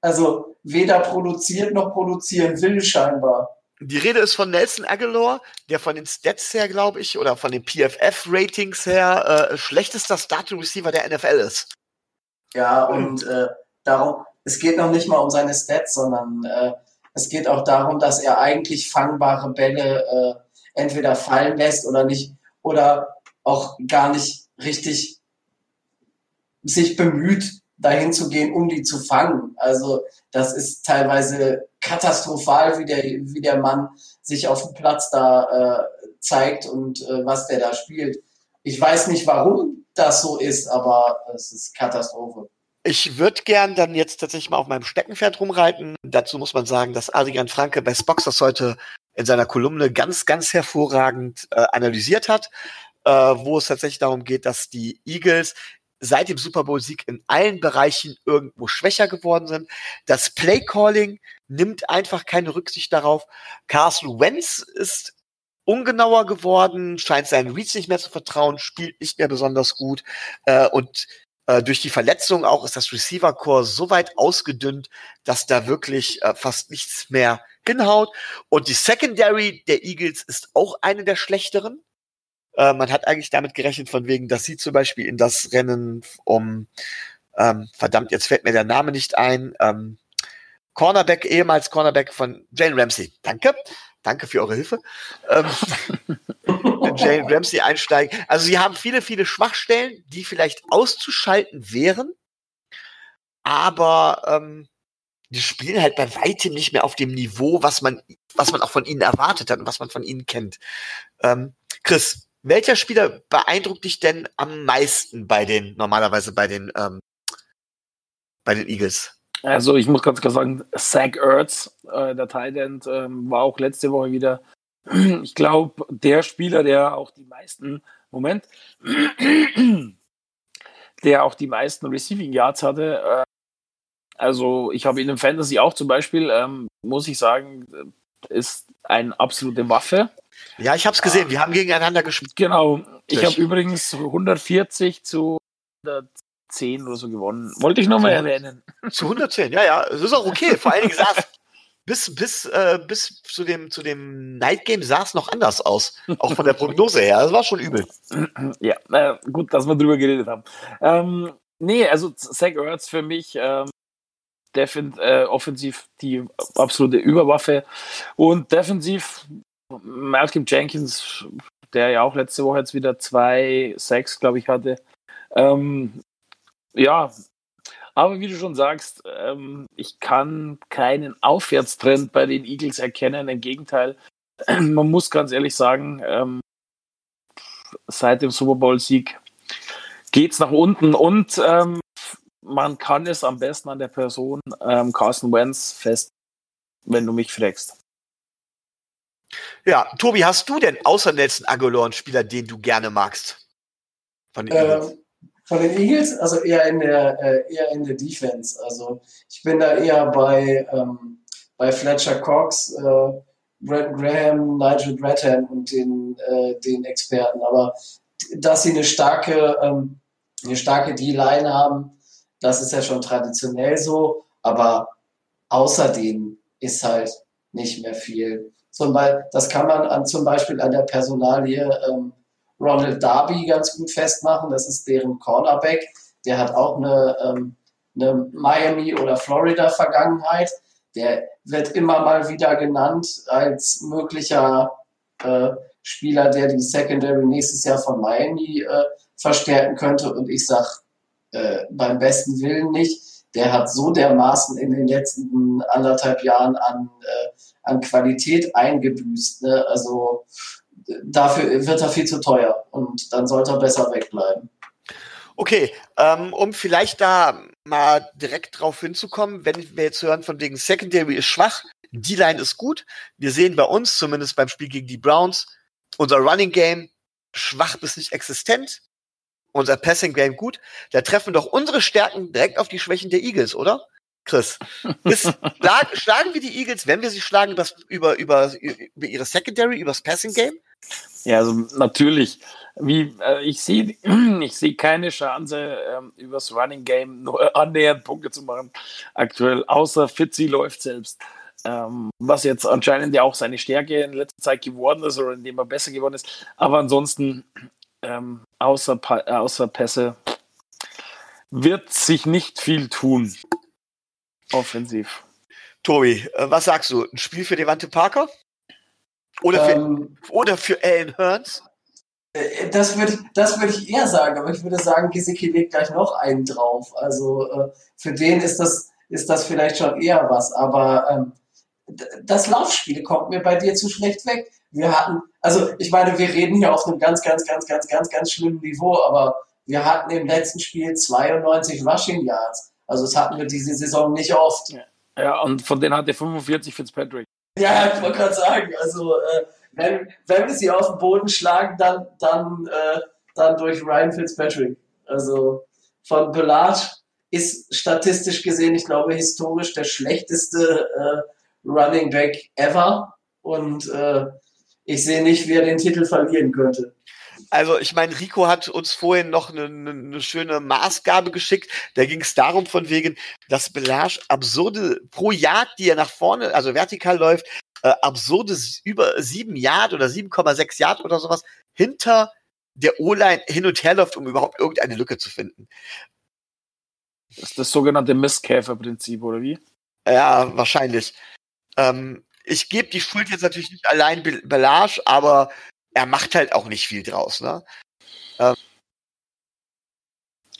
also weder produziert noch produzieren will scheinbar. Die Rede ist von Nelson Aguilar, der von den Stats her, glaube ich, oder von den PFF-Ratings her äh, schlechtester Starting Receiver der NFL ist. Ja, und äh, darum, es geht noch nicht mal um seine Stats, sondern äh, es geht auch darum, dass er eigentlich fangbare Bälle äh, entweder fallen lässt oder nicht oder auch gar nicht richtig sich bemüht, dahin zu gehen, um die zu fangen. Also das ist teilweise katastrophal, wie der, wie der Mann sich auf dem Platz da äh, zeigt und äh, was der da spielt. Ich weiß nicht, warum das so ist, aber es ist Katastrophe. Ich würde gern dann jetzt tatsächlich mal auf meinem Steckenpferd rumreiten. Dazu muss man sagen, dass Adrian Franke bei Boxers heute in seiner Kolumne ganz, ganz hervorragend äh, analysiert hat, äh, wo es tatsächlich darum geht, dass die Eagles seit dem Super Bowl-Sieg in allen Bereichen irgendwo schwächer geworden sind. Das Play-Calling nimmt einfach keine Rücksicht darauf. Carson Wentz ist ungenauer geworden, scheint seinen Reads nicht mehr zu vertrauen, spielt nicht mehr besonders gut äh, und äh, durch die Verletzung auch ist das Receiver-Core so weit ausgedünnt, dass da wirklich äh, fast nichts mehr hinhaut. Und die Secondary der Eagles ist auch eine der schlechteren. Äh, man hat eigentlich damit gerechnet, von wegen, dass sie zum Beispiel in das Rennen um, ähm, verdammt, jetzt fällt mir der Name nicht ein, ähm, Cornerback, ehemals Cornerback von Jane Ramsey. Danke. Danke für eure Hilfe. Ähm, [LAUGHS] Jane Ramsey einsteigen. Also sie haben viele, viele Schwachstellen, die vielleicht auszuschalten wären, aber ähm, die spielen halt bei weitem nicht mehr auf dem Niveau, was man, was man auch von ihnen erwartet hat und was man von ihnen kennt. Ähm, Chris, welcher Spieler beeindruckt dich denn am meisten bei den, normalerweise bei den, ähm, bei den Eagles? Also ich muss ganz klar sagen, Zach Ertz, äh, der Tight ähm, war auch letzte Woche wieder, [CLEARS THROAT] ich glaube, der Spieler, der auch die meisten, Moment, [CLEARS THROAT] der auch die meisten Receiving Yards hatte. Äh, also ich habe ihn im Fantasy auch zum Beispiel, ähm, muss ich sagen, ist eine absolute Waffe. Ja, ich habe es gesehen. Wir haben gegeneinander gespielt. Genau. Ich habe übrigens 140 zu 110 oder so gewonnen. Wollte ich nochmal erwähnen. Zu 110, ja, ja. Das ist auch okay. Vor allen Dingen sah [LAUGHS] bis, bis, äh, bis zu dem, zu dem Night Game sah es noch anders aus. Auch von der [LAUGHS] Prognose her. Das war schon übel. Ja, äh, gut, dass wir drüber geredet haben. Ähm, nee, also Zach Ertz für mich ähm, defin äh, offensiv die absolute Überwaffe und defensiv Malcolm Jenkins, der ja auch letzte Woche jetzt wieder zwei Sacks, glaube ich, hatte. Ähm, ja, aber wie du schon sagst, ähm, ich kann keinen Aufwärtstrend bei den Eagles erkennen. Im Gegenteil, [CLEARS THROAT] man muss ganz ehrlich sagen, ähm, seit dem Super Bowl-Sieg geht es nach unten und ähm, man kann es am besten an der Person ähm, Carson Wentz fest, wenn du mich fragst. Ja, Tobi, hast du denn außer Nelson Aguilar einen Spieler, den du gerne magst? Von den? Ähm, von den Eagles? Also eher in der, äh, eher in der Defense. Also ich bin da eher bei, ähm, bei Fletcher Cox, äh, Brett Graham, Nigel Bratton und den, äh, den Experten. Aber dass sie eine starke, ähm, eine starke D-Line haben, das ist ja schon traditionell so. Aber außerdem ist halt nicht mehr viel. Zum Beispiel, das kann man an, zum Beispiel an der Personalie ähm, Ronald Darby ganz gut festmachen. Das ist deren Cornerback. Der hat auch eine, ähm, eine Miami- oder Florida-Vergangenheit. Der wird immer mal wieder genannt als möglicher äh, Spieler, der die Secondary nächstes Jahr von Miami äh, verstärken könnte. Und ich sage äh, beim besten Willen nicht. Der hat so dermaßen in den letzten anderthalb Jahren an äh, an Qualität eingebüßt. Ne? Also dafür wird er viel zu teuer und dann sollte er besser wegbleiben. Okay, ähm, um vielleicht da mal direkt drauf hinzukommen, wenn wir jetzt hören von wegen Secondary ist schwach, die Line ist gut. Wir sehen bei uns, zumindest beim Spiel gegen die Browns, unser Running Game schwach bis nicht existent, unser Passing Game gut. Da treffen doch unsere Stärken direkt auf die Schwächen der Eagles, oder? Chris. Ist, schlag, schlagen wir die Eagles, wenn wir sie schlagen, über, über, über, über ihre Secondary, übers Passing Game? Ja, also natürlich. Wie, äh, ich sehe [CLEARS THROAT] ich seh keine Chance, ähm, übers Running Game nur [LAUGHS] annähernd Punkte zu machen. Aktuell, außer Fitzy läuft selbst. Ähm, was jetzt anscheinend ja auch seine Stärke in letzter Zeit geworden ist oder indem er besser geworden ist. Aber ansonsten, ähm, außer, äh, außer Pässe, wird sich nicht viel tun offensiv. Tobi, äh, was sagst du? Ein Spiel für Devante Parker? Oder für, ähm, oder für Alan Hearns? Äh, das würde das würd ich eher sagen, aber ich würde sagen, Gesicki legt gleich noch einen drauf. Also äh, für den ist das, ist das vielleicht schon eher was. Aber ähm, das Laufspiel kommt mir bei dir zu schlecht weg. Wir hatten, also ich meine, wir reden hier auf einem ganz, ganz, ganz, ganz, ganz, ganz schlimmen Niveau, aber wir hatten im letzten Spiel 92 Rushing Yards. Also das hatten wir diese Saison nicht oft. Ja, und von denen hat er 45 Fitzpatrick. Ja, ich wollte gerade sagen, also äh, wenn, wenn wir sie auf den Boden schlagen, dann, dann, äh, dann durch Ryan Fitzpatrick. Also von Bellage ist statistisch gesehen, ich glaube, historisch der schlechteste äh, Running Back ever. Und äh, ich sehe nicht, wie er den Titel verlieren könnte. Also ich meine, Rico hat uns vorhin noch eine, eine schöne Maßgabe geschickt. Da ging es darum von wegen, dass Belage absurde pro Yard, die er nach vorne, also vertikal läuft, äh, absurde über sieben Yard oder 7,6 Yard oder sowas hinter der O-Line hin und her läuft, um überhaupt irgendeine Lücke zu finden. Das ist das sogenannte Mistkäferprinzip, oder wie? Ja, wahrscheinlich. Ähm, ich gebe die Schuld jetzt natürlich nicht allein Belage, aber er macht halt auch nicht viel draus. Ne? Ähm,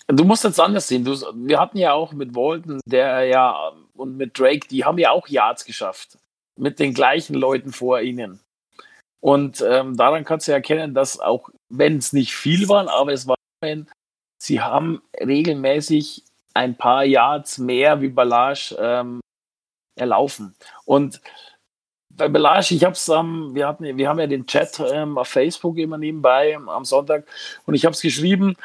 Du musst jetzt anders sehen. Du, wir hatten ja auch mit Walton, der ja und mit Drake, die haben ja auch Yards geschafft mit den gleichen Leuten vor ihnen. Und ähm, daran kannst du erkennen, dass auch wenn es nicht viel waren, aber es war, sie haben regelmäßig ein paar Yards mehr wie Ballage ähm, erlaufen. Und bei Bellage, ich hab's ähm, wir wir haben ja den Chat ähm, auf Facebook immer nebenbei ähm, am Sonntag und ich habe es geschrieben.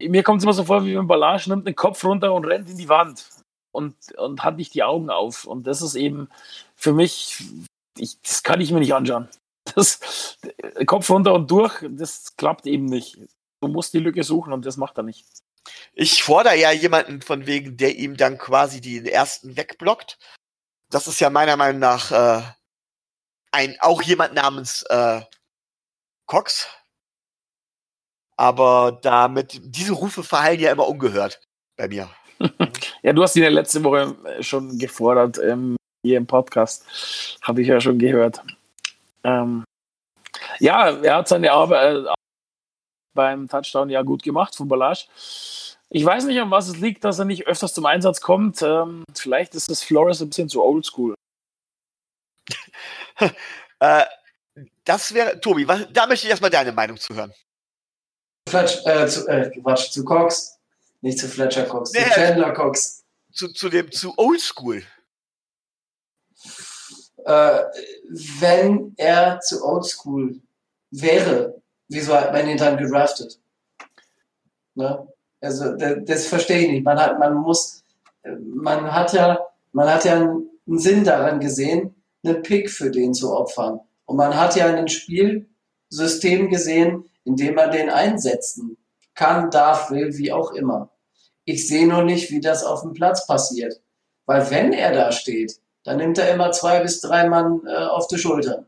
Mir kommt es immer so vor, wie wenn Ballage nimmt den Kopf runter und rennt in die Wand und, und hat nicht die Augen auf. Und das ist eben für mich, ich, das kann ich mir nicht anschauen. [LAUGHS] Das Kopf runter und durch, das klappt eben nicht. Du musst die Lücke suchen und das macht er nicht. Ich fordere ja jemanden von wegen, der ihm dann quasi die ersten wegblockt. Das ist ja meiner Meinung nach äh, ein auch jemand namens äh, Cox. Aber damit diese Rufe verhallen ja immer ungehört bei mir. [LAUGHS] ja, du hast ihn ja letzte Woche schon gefordert. Ähm, hier im Podcast. Habe ich ja schon gehört. Ähm, ja, er hat seine Arbeit äh, beim Touchdown ja gut gemacht von Ballage. Ich weiß nicht, an was es liegt, dass er nicht öfters zum Einsatz kommt. Ähm, vielleicht ist das Flores ein bisschen zu oldschool. [LAUGHS] äh, das wäre, Tobi, was, da möchte ich erstmal deine Meinung zu hören. Fletch, äh, zu, äh, Quatsch, zu Cox. Nicht zu Fletcher Cox, nee, zu Chandler Cox. Zu, zu dem, zu Oldschool äh, wenn er zu oldschool wäre, wieso hat man ihn dann gedraftet? Ne? Also das, das verstehe ich nicht. Man hat, man muss, man hat ja, man hat ja einen, einen Sinn daran gesehen, einen Pick für den zu opfern. Und man hat ja ein Spielsystem gesehen, in dem man den einsetzen kann, darf, will, wie auch immer. Ich sehe nur nicht, wie das auf dem Platz passiert. Weil wenn er da steht, dann nimmt er immer zwei bis drei Mann äh, auf die Schulter.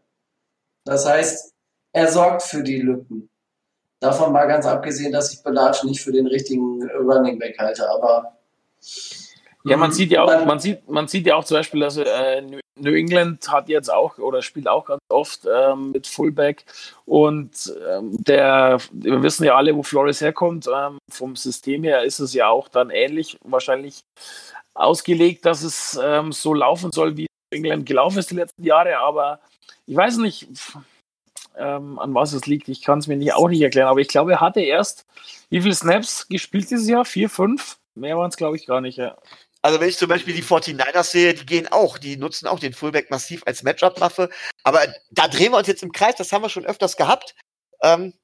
Das heißt, er sorgt für die Lücken. Davon mal ganz abgesehen, dass ich Belatsch nicht für den richtigen Running Back halte, aber ja, man sieht ja auch, man sieht, man sieht ja auch zum Beispiel, dass äh, New England hat jetzt auch oder spielt auch ganz oft ähm, mit Fullback und ähm, der, wir wissen ja alle, wo Flores herkommt. Ähm, vom System her ist es ja auch dann ähnlich wahrscheinlich ausgelegt, dass es ähm, so laufen soll, wie England gelaufen ist die letzten Jahre. Aber ich weiß nicht, ähm, an was es liegt. Ich kann es mir nicht, auch nicht erklären. Aber ich glaube, er hatte erst wie viele Snaps gespielt dieses Jahr? Vier, fünf? Mehr waren es, glaube ich, gar nicht. Ja. Also wenn ich zum Beispiel die 49ers sehe, die gehen auch, die nutzen auch den Fullback massiv als Matchup-Waffe. Aber da drehen wir uns jetzt im Kreis, das haben wir schon öfters gehabt. Ähm,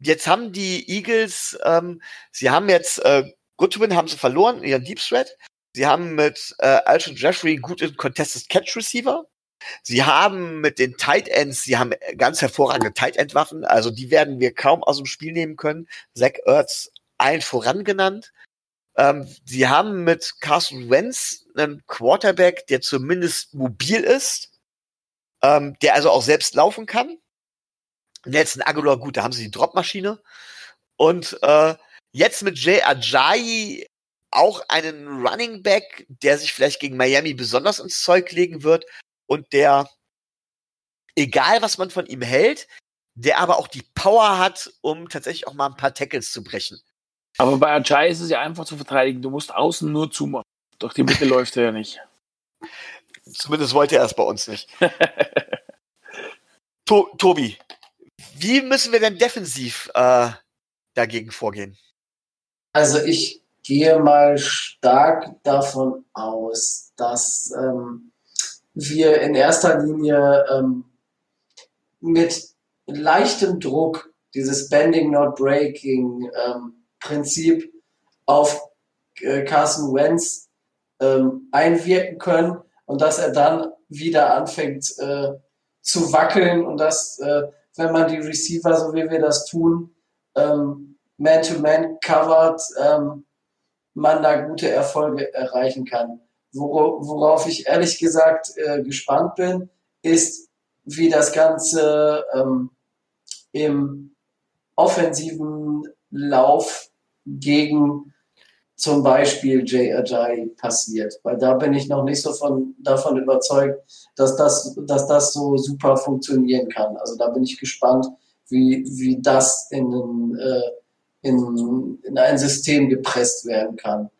jetzt haben die Eagles, ähm, sie haben jetzt äh, Goodwin haben sie verloren, ihren Deep Threat. Sie haben mit äh, Alshon Jeffrey einen guten Contested Catch Receiver. Sie haben mit den Tight Ends, sie haben ganz hervorragende Tight End Waffen, also die werden wir kaum aus dem Spiel nehmen können. Zach Ertz allen voran genannt. Ähm, sie haben mit Carson Wentz einen Quarterback, der zumindest mobil ist, ähm, der also auch selbst laufen kann. Nelson Aguilar, gut, da haben sie die Dropmaschine. Und äh, Jetzt mit Jay Ajayi auch einen Running Back, der sich vielleicht gegen Miami besonders ins Zeug legen wird und der, egal was man von ihm hält, der aber auch die Power hat, um tatsächlich auch mal ein paar Tackles zu brechen. Aber bei Ajay ist es ja einfach zu verteidigen. Du musst außen nur zumachen. Durch die Mitte [LAUGHS] läuft er ja nicht. Zumindest wollte er es bei uns nicht. [LAUGHS] to Tobi, wie müssen wir denn defensiv äh, dagegen vorgehen? Also ich gehe mal stark davon aus, dass ähm, wir in erster Linie ähm, mit leichtem Druck dieses Bending Not Breaking ähm, Prinzip auf äh, Carson Wentz ähm, einwirken können und dass er dann wieder anfängt äh, zu wackeln und dass, äh, wenn man die Receiver, so wie wir das tun, ähm, Man-to-Man covert, ähm, man da gute Erfolge erreichen kann. Worauf ich ehrlich gesagt äh, gespannt bin, ist, wie das Ganze ähm, im offensiven Lauf gegen zum Beispiel Jay Ajay passiert. Weil da bin ich noch nicht so von, davon überzeugt, dass das, dass das so super funktionieren kann. Also da bin ich gespannt, wie, wie das in, äh, in, in ein System gepresst werden kann.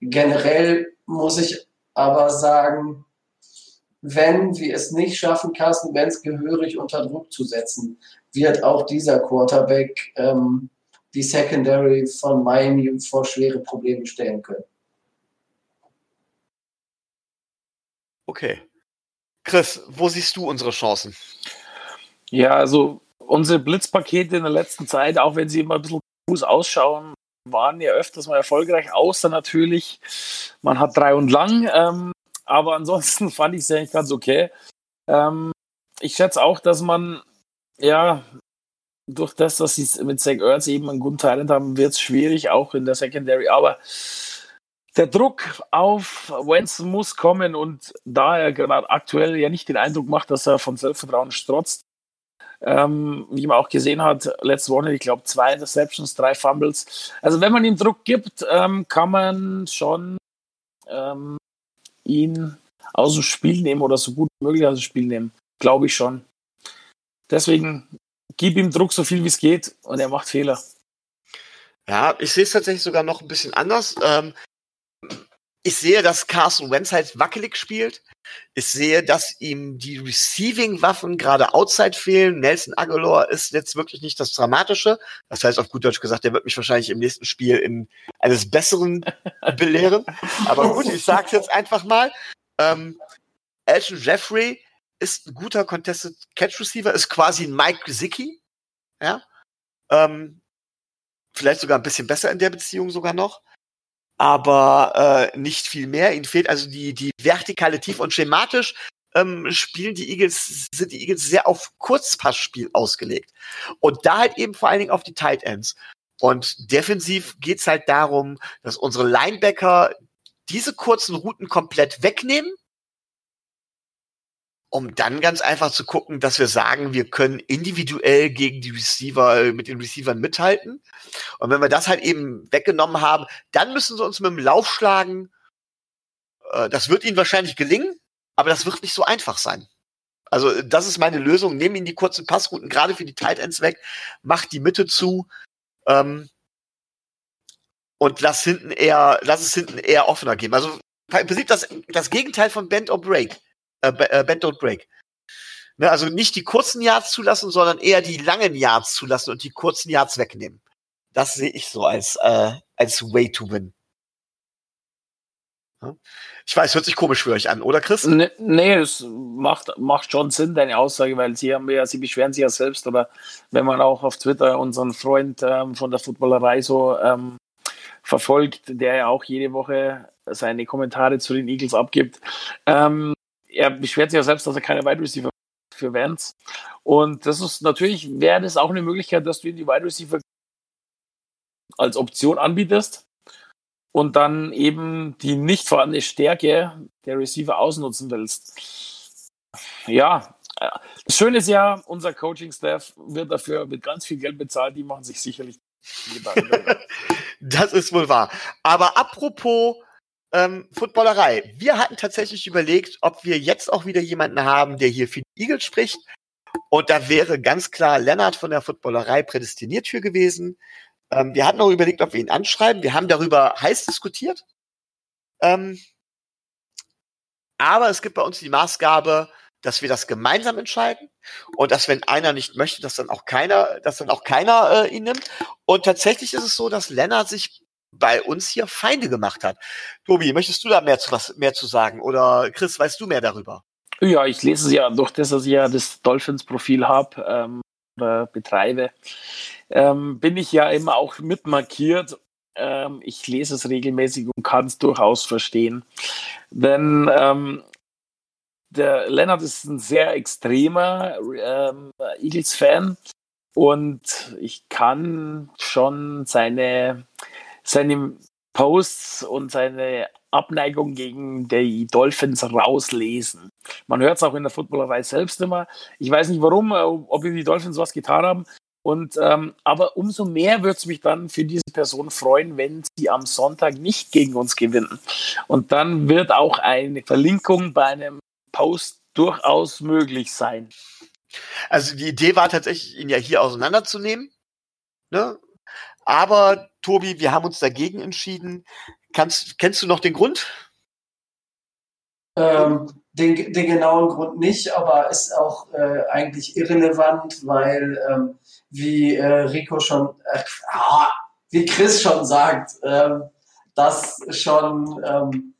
Generell muss ich aber sagen, wenn wir es nicht schaffen, Carsten Benz gehörig unter Druck zu setzen, wird auch dieser Quarterback ähm, die Secondary von Miami vor schwere Probleme stellen können. Okay. Chris, wo siehst du unsere Chancen? Ja, also unsere Blitzpakete in der letzten Zeit, auch wenn sie immer ein bisschen Fuß ausschauen, waren ja öfters mal erfolgreich, außer natürlich, man hat drei und lang. Ähm, aber ansonsten [LAUGHS] fand ich es eigentlich ganz okay. Ähm, ich schätze auch, dass man ja durch das, dass sie mit Zach Ertz eben einen guten Talent haben, wird es schwierig, auch in der Secondary. Aber der Druck auf Wentz muss kommen und da er gerade aktuell ja nicht den Eindruck macht, dass er von Selbstvertrauen strotzt, ähm, wie man auch gesehen hat, letzte Woche, ich glaube, zwei Interceptions, drei Fumbles. Also wenn man ihm Druck gibt, ähm, kann man schon ähm, ihn aus dem Spiel nehmen oder so gut wie möglich aus dem Spiel nehmen. Glaube ich schon. Deswegen gib ihm Druck so viel wie es geht und er macht Fehler. Ja, ich sehe es tatsächlich sogar noch ein bisschen anders. Ähm, ich sehe, dass Carson Wentz halt wackelig spielt. Ich sehe, dass ihm die Receiving-Waffen gerade outside fehlen. Nelson Aguilar ist jetzt wirklich nicht das Dramatische. Das heißt, auf gut Deutsch gesagt, der wird mich wahrscheinlich im nächsten Spiel in eines Besseren [LAUGHS] belehren. Aber gut, ich sag's jetzt einfach mal. Ähm, Elton Jeffrey ist ein guter Contested Catch Receiver, ist quasi ein Mike Gesicki. Ja. Ähm, vielleicht sogar ein bisschen besser in der Beziehung sogar noch. Aber äh, nicht viel mehr. Ihnen fehlt also die, die vertikale Tiefe und schematisch ähm, spielen die Eagles, sind die Eagles sehr auf Kurzpassspiel ausgelegt. Und da halt eben vor allen Dingen auf die Tight Ends. Und defensiv geht's halt darum, dass unsere Linebacker diese kurzen Routen komplett wegnehmen um dann ganz einfach zu gucken, dass wir sagen, wir können individuell gegen die Receiver, äh, mit den Receivern mithalten. Und wenn wir das halt eben weggenommen haben, dann müssen sie uns mit dem Lauf schlagen. Äh, das wird ihnen wahrscheinlich gelingen, aber das wird nicht so einfach sein. Also das ist meine Lösung. Nehmen ihnen die kurzen Passrouten gerade für die Tight Ends weg, macht die Mitte zu ähm, und lass hinten eher, lass es hinten eher offener geben. Also im Prinzip das, das Gegenteil von Bend or Break äh, äh, Bend Don't Break. Ne, also nicht die kurzen Yards zulassen, sondern eher die langen Yards zulassen und die kurzen Yards wegnehmen. Das sehe ich so als, äh, als Way to win. Ich weiß, hört sich komisch für euch an, oder Chris? Nee, nee, es macht, macht schon Sinn, deine Aussage, weil sie haben ja, sie beschweren sich ja selbst, oder wenn man auch auf Twitter unseren Freund ähm, von der Footballerei so ähm, verfolgt, der ja auch jede Woche seine Kommentare zu den Eagles abgibt, ähm, er beschwert sich ja selbst, dass er keine Wide Receiver für Vans. Und das ist natürlich, wäre das auch eine Möglichkeit, dass du ihn die Wide Receiver als Option anbietest und dann eben die nicht vorhandene Stärke der Receiver ausnutzen willst. Ja, das Schöne ist ja, unser Coaching-Staff wird dafür mit ganz viel Geld bezahlt, die machen sich sicherlich [LAUGHS] Das ist wohl wahr. Aber apropos ähm, Footballerei. Wir hatten tatsächlich überlegt, ob wir jetzt auch wieder jemanden haben, der hier für die Eagles spricht. Und da wäre ganz klar Lennart von der Footballerei prädestiniert für gewesen. Ähm, wir hatten auch überlegt, ob wir ihn anschreiben. Wir haben darüber heiß diskutiert. Ähm, aber es gibt bei uns die Maßgabe, dass wir das gemeinsam entscheiden und dass wenn einer nicht möchte, dass dann auch keiner, dass dann auch keiner äh, ihn nimmt. Und tatsächlich ist es so, dass Lennart sich bei uns hier Feinde gemacht hat. Tobi, möchtest du da mehr zu was mehr zu sagen oder Chris, weißt du mehr darüber? Ja, ich lese es ja durch das, dass ich ja das Dolphins-Profil habe ähm, oder betreibe, ähm, bin ich ja immer auch mitmarkiert. Ähm, ich lese es regelmäßig und kann es durchaus verstehen. Denn ähm, der Lennart ist ein sehr extremer ähm, Eagles-Fan und ich kann schon seine, seine Posts und seine Abneigung gegen die Dolphins rauslesen. Man hört es auch in der Footballerei selbst immer. Ich weiß nicht warum, äh, ob die Dolphins was getan haben. Und ähm, aber umso mehr würde es mich dann für diese Person freuen, wenn sie am Sonntag nicht gegen uns gewinnen. Und dann wird auch eine Verlinkung bei einem Post durchaus möglich sein. Also die Idee war tatsächlich, ihn ja hier auseinanderzunehmen. Ne? Aber Tobi, wir haben uns dagegen entschieden. Kannst, kennst du noch den Grund? Ähm, den, den, genauen Grund nicht, aber ist auch äh, eigentlich irrelevant, weil ähm, wie äh, Rico schon, äh, wie Chris schon sagt, ähm, dass schon ähm,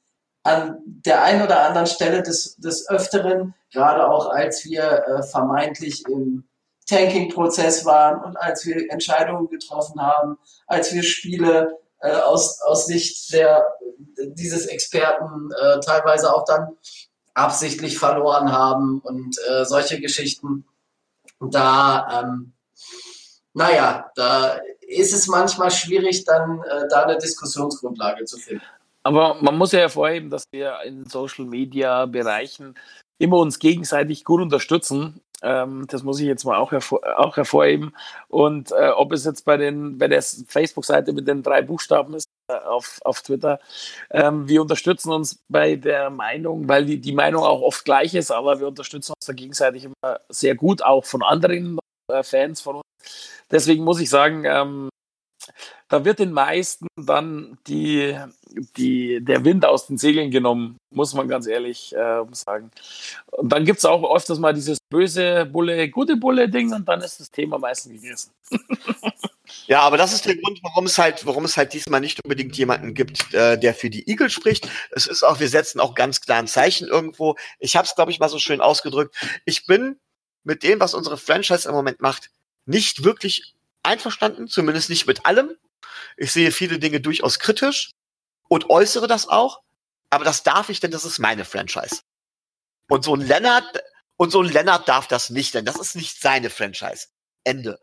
an der einen oder anderen Stelle des, des Öfteren, gerade auch als wir äh, vermeintlich im Tanking-Prozess waren und als wir Entscheidungen getroffen haben, als wir Spiele äh, aus, aus Sicht der, dieses Experten äh, teilweise auch dann absichtlich verloren haben und äh, solche Geschichten. Da, ähm, naja, da ist es manchmal schwierig, dann äh, da eine Diskussionsgrundlage zu finden. Aber man muss ja hervorheben, dass wir in Social Media Bereichen immer uns gegenseitig gut unterstützen. Ähm, das muss ich jetzt mal auch, hervor, auch hervorheben. Und äh, ob es jetzt bei, den, bei der Facebook-Seite mit den drei Buchstaben ist, äh, auf, auf Twitter, ähm, wir unterstützen uns bei der Meinung, weil die, die Meinung auch oft gleich ist, aber wir unterstützen uns da gegenseitig immer sehr gut, auch von anderen äh, Fans von uns. Deswegen muss ich sagen, ähm, da wird den meisten dann die, die, der Wind aus den Segeln genommen, muss man ganz ehrlich äh, sagen. Und dann gibt es auch öfters mal dieses böse Bulle, gute Bulle-Ding und dann ist das Thema meistens gegessen. [LAUGHS] Ja, aber das ist der Grund, warum es halt, warum es halt diesmal nicht unbedingt jemanden gibt, äh, der für die Eagle spricht. Es ist auch, wir setzen auch ganz klar ein Zeichen irgendwo. Ich habe es, glaube ich, mal so schön ausgedrückt. Ich bin mit dem, was unsere Franchise im Moment macht, nicht wirklich einverstanden, zumindest nicht mit allem. Ich sehe viele Dinge durchaus kritisch und äußere das auch, aber das darf ich, denn das ist meine Franchise. Und so ein Lennart, und so ein Lennart darf das nicht, denn das ist nicht seine Franchise. Ende.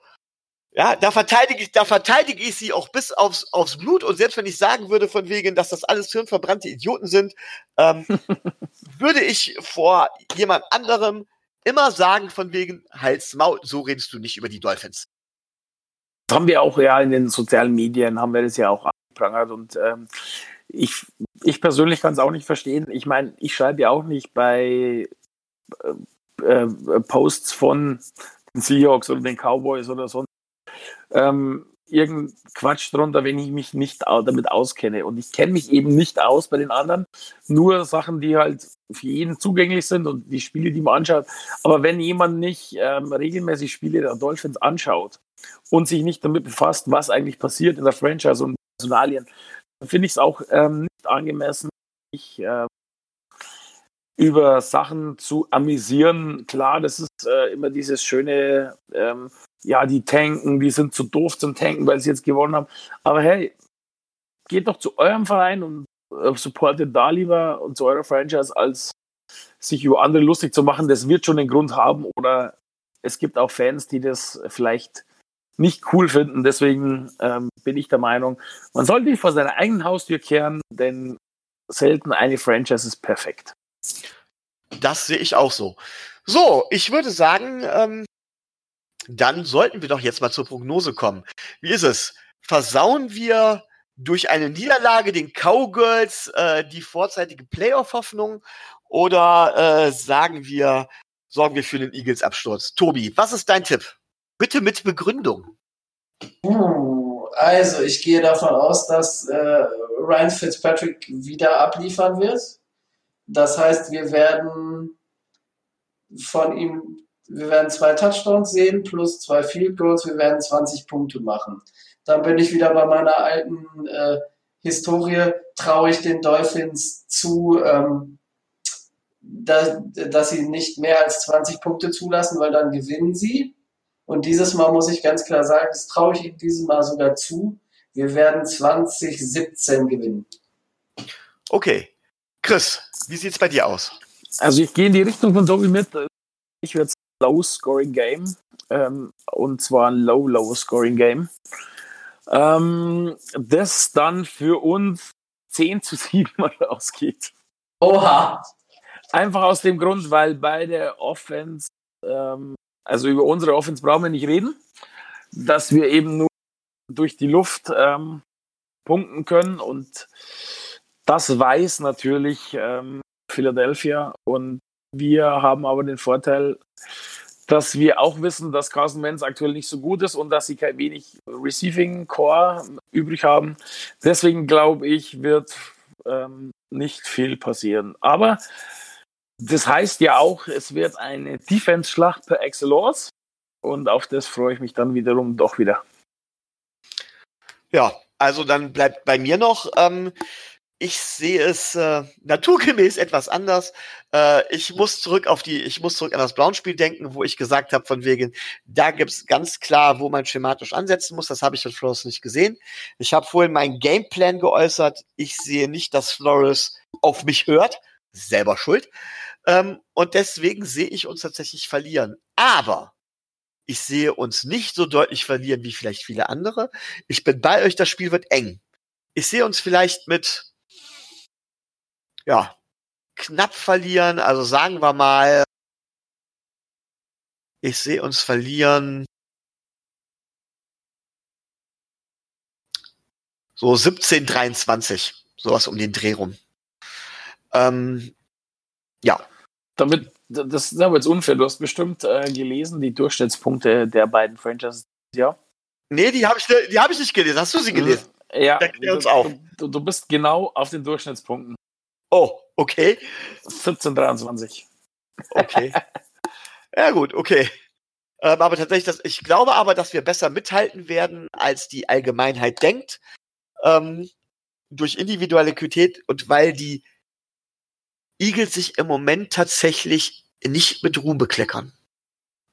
Ja, da verteidige ich, da verteidige ich sie auch bis aufs, aufs Blut. Und selbst wenn ich sagen würde, von wegen, dass das alles hirnverbrannte Idioten sind, ähm, [LAUGHS] würde ich vor jemand anderem immer sagen, von wegen, Hals, Maul, so redest du nicht über die Dolphins. Das haben wir auch ja in den sozialen Medien, haben wir das ja auch angeprangert und ähm, ich, ich persönlich kann es auch nicht verstehen. Ich meine, ich schreibe ja auch nicht bei äh, äh, Posts von den Seahawks oder den Cowboys oder so ähm, irgendein Quatsch drunter, wenn ich mich nicht damit auskenne. Und ich kenne mich eben nicht aus bei den anderen. Nur Sachen, die halt für jeden zugänglich sind und die Spiele, die man anschaut. Aber wenn jemand nicht ähm, regelmäßig Spiele der Dolphins anschaut und sich nicht damit befasst, was eigentlich passiert in der Franchise und Personalien, dann finde ich es auch ähm, nicht angemessen, sich äh, über Sachen zu amüsieren. Klar, das ist äh, immer dieses schöne, ähm, ja, die tanken, die sind zu doof zum Tanken, weil sie jetzt gewonnen haben. Aber hey, geht doch zu eurem Verein und äh, supportet da lieber und zu eurer Franchise, als sich über andere lustig zu machen. Das wird schon den Grund haben. Oder es gibt auch Fans, die das vielleicht nicht cool finden. Deswegen ähm, bin ich der Meinung, man sollte nicht vor seiner eigenen Haustür kehren, denn selten eine Franchise ist perfekt. Das sehe ich auch so. So, ich würde sagen, ähm, dann sollten wir doch jetzt mal zur Prognose kommen. Wie ist es? Versauen wir durch eine Niederlage den Cowgirls äh, die vorzeitige Playoff-Hoffnung oder äh, sagen wir, sorgen wir für den Eagles-Absturz? Tobi, was ist dein Tipp? Bitte mit Begründung. Also, ich gehe davon aus, dass äh, Ryan Fitzpatrick wieder abliefern wird. Das heißt, wir werden von ihm, wir werden zwei Touchdowns sehen plus zwei Field Goals, wir werden 20 Punkte machen. Dann bin ich wieder bei meiner alten äh, Historie, traue ich den Dolphins zu, ähm, da, dass sie nicht mehr als 20 Punkte zulassen, weil dann gewinnen sie. Und dieses Mal muss ich ganz klar sagen, das traue ich ihnen dieses Mal sogar zu. Wir werden 2017 gewinnen. Okay. Chris, wie sieht es bei dir aus? Also ich gehe in die Richtung von Tobi mit. Ich werde Low-Scoring Game. Ähm, und zwar ein Low-Low-Scoring-Game. Ähm, das dann für uns 10 zu 7 [LAUGHS] ausgeht. Oha! Einfach aus dem Grund, weil beide Offense, ähm, also über unsere Offense brauchen wir nicht reden, dass wir eben nur durch die Luft ähm, punkten können und das weiß natürlich ähm, Philadelphia und wir haben aber den Vorteil, dass wir auch wissen, dass Carson Wentz aktuell nicht so gut ist und dass sie kein wenig Receiving Core übrig haben. Deswegen glaube ich, wird ähm, nicht viel passieren. Aber das heißt ja auch, es wird eine Defense-Schlacht per Excellence und auf das freue ich mich dann wiederum doch wieder. Ja, also dann bleibt bei mir noch, ähm, ich sehe es äh, naturgemäß etwas anders. Äh, ich muss zurück auf die, ich muss zurück an das Brown-Spiel denken, wo ich gesagt habe, von wegen, da gibt's ganz klar, wo man schematisch ansetzen muss. Das habe ich von Flores nicht gesehen. Ich habe vorhin meinen Gameplan geäußert. Ich sehe nicht, dass Flores auf mich hört. Selber schuld. Ähm, und deswegen sehe ich uns tatsächlich verlieren. Aber ich sehe uns nicht so deutlich verlieren wie vielleicht viele andere. Ich bin bei euch, das Spiel wird eng. Ich sehe uns vielleicht mit ja, knapp verlieren. Also sagen wir mal, ich sehe uns verlieren so 17, 23, sowas um den Dreh rum. Ähm, ja. Damit, das ist aber jetzt unfair. Du hast bestimmt äh, gelesen, die Durchschnittspunkte der beiden Franchises, ja? Nee, die habe ich, die hab ich nicht gelesen. Hast du sie gelesen? Ja, uns auf. Du, du bist genau auf den Durchschnittspunkten. Oh, okay. 1423. Okay. [LAUGHS] ja, gut, okay. Ähm, aber tatsächlich, das, ich glaube aber, dass wir besser mithalten werden, als die Allgemeinheit denkt. Ähm, durch Individualität und weil die Eagles sich im Moment tatsächlich nicht mit Ruhm bekleckern.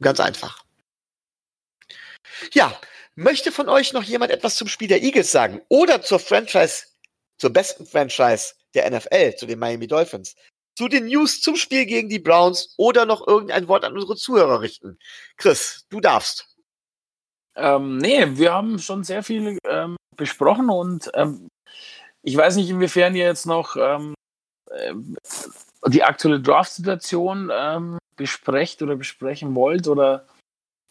Ganz einfach. Ja, möchte von euch noch jemand etwas zum Spiel der Eagles sagen oder zur Franchise, zur besten Franchise der NFL, zu den Miami Dolphins, zu den News zum Spiel gegen die Browns oder noch irgendein Wort an unsere Zuhörer richten. Chris, du darfst. Ähm, nee, wir haben schon sehr viel ähm, besprochen und ähm, ich weiß nicht, inwiefern ihr jetzt noch ähm, äh, die aktuelle Draft-Situation ähm, besprecht oder besprechen wollt oder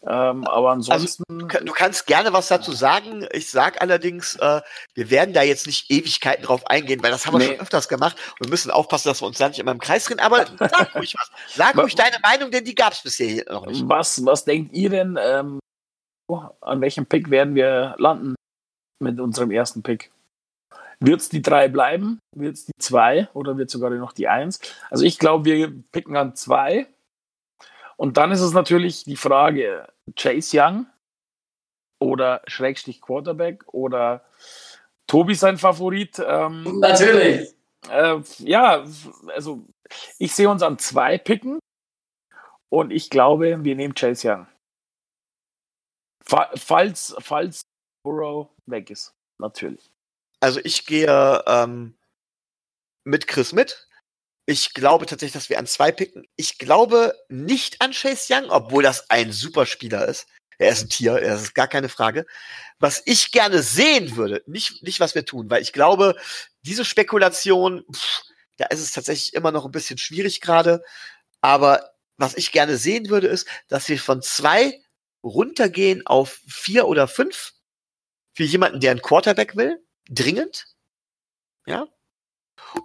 ähm, aber also, ansonsten. Also, du kannst gerne was dazu sagen. Ich sag allerdings, äh, wir werden da jetzt nicht Ewigkeiten drauf eingehen, weil das haben wir nee. schon öfters gemacht. Wir müssen aufpassen, dass wir uns da nicht immer im Kreis drehen. Aber sag ruhig was. Sag ruhig deine Meinung, denn die gab es bisher noch nicht. Was, was denkt ihr denn? Ähm, an welchem Pick werden wir landen mit unserem ersten Pick? Wird es die drei bleiben? Wird es die zwei oder wird sogar noch die eins? Also ich glaube, wir picken an zwei und dann ist es natürlich die Frage, Chase Young oder Schrägstich Quarterback oder Tobi sein Favorit. Ähm, natürlich. Äh, ja, also ich sehe uns an zwei picken und ich glaube, wir nehmen Chase Young. Falls, falls Burrow weg ist, natürlich. Also ich gehe ähm, mit Chris mit. Ich glaube tatsächlich, dass wir an zwei picken. Ich glaube nicht an Chase Young, obwohl das ein super Spieler ist. Er ist ein Tier, das ist gar keine Frage. Was ich gerne sehen würde, nicht, nicht was wir tun, weil ich glaube, diese Spekulation, pff, da ist es tatsächlich immer noch ein bisschen schwierig gerade. Aber was ich gerne sehen würde, ist, dass wir von zwei runtergehen auf vier oder fünf für jemanden, der einen Quarterback will, dringend. Ja.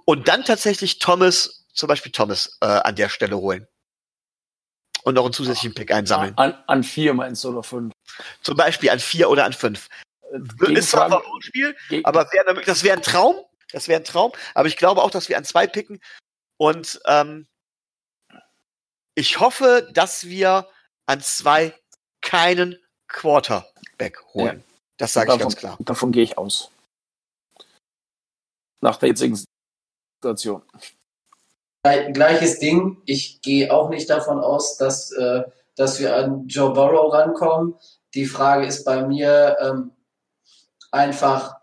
Und dann tatsächlich Thomas, zum Beispiel Thomas, äh, an der Stelle holen. Und noch einen zusätzlichen Pick einsammeln. An, an vier meinst du oder fünf? Zum Beispiel an vier oder an fünf. Ist zwar ein Spiel, aber wär, das wäre ein Traum. Das wäre ein Traum. Aber ich glaube auch, dass wir an zwei picken. Und ähm, ich hoffe, dass wir an zwei keinen Quarterback holen. Ja. Das sage ich ganz klar. Davon gehe ich aus. Nach der jetzigen Situation. Gleiches Ding. Ich gehe auch nicht davon aus, dass, äh, dass wir an Joe Burrow rankommen. Die Frage ist bei mir ähm, einfach,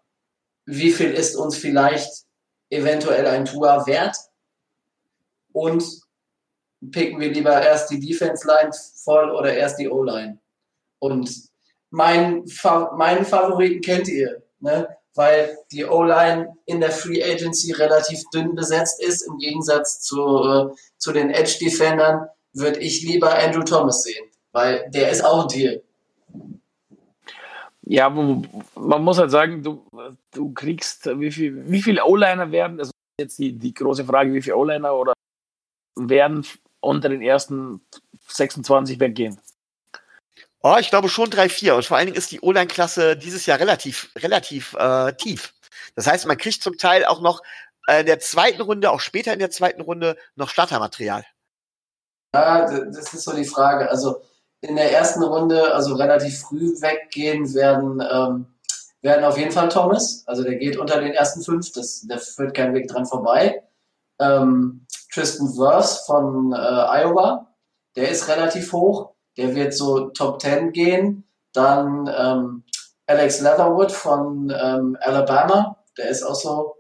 wie viel ist uns vielleicht eventuell ein Tour wert? Und picken wir lieber erst die Defense Line voll oder erst die O-Line? Und mein, meinen Favoriten kennt ihr, ne? Weil die O-Line in der Free Agency relativ dünn besetzt ist. Im Gegensatz zu, äh, zu den Edge-Defendern würde ich lieber Andrew Thomas sehen, weil der ist auch ein Deal. Ja, man muss halt sagen, du, du kriegst, wie viel, wie viele O-Liner werden, das ist jetzt die, die große Frage, wie viele O-Liner oder werden unter den ersten 26 weggehen? Oh, ich glaube schon drei, vier. Und vor allen Dingen ist die O-Line-Klasse dieses Jahr relativ, relativ äh, tief. Das heißt, man kriegt zum Teil auch noch äh, in der zweiten Runde, auch später in der zweiten Runde, noch Startermaterial. Ja, das ist so die Frage. Also in der ersten Runde, also relativ früh weggehen, werden, ähm, werden auf jeden Fall Thomas. Also der geht unter den ersten fünf, das, der führt kein Weg dran vorbei. Ähm, Tristan Wirfs von äh, Iowa, der ist relativ hoch der wird so Top 10 gehen. Dann ähm, Alex Leatherwood von ähm, Alabama, der ist auch so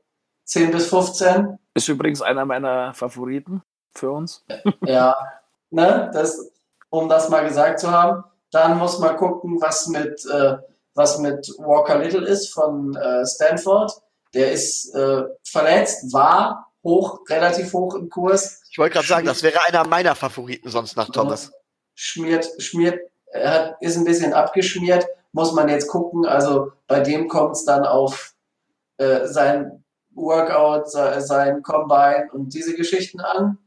10 bis 15. Ist übrigens einer meiner Favoriten für uns. ja, [LAUGHS] ne, das, um das mal gesagt zu haben. Dann muss man gucken, was mit, äh, was mit Walker Little ist von äh, Stanford. Der ist äh, verletzt, war hoch, relativ hoch im Kurs. Ich wollte gerade sagen, das wäre einer meiner Favoriten sonst nach Thomas schmiert, schmiert, er ist ein bisschen abgeschmiert, muss man jetzt gucken. Also bei dem kommt es dann auf äh, sein Workout, sein Combine und diese Geschichten an.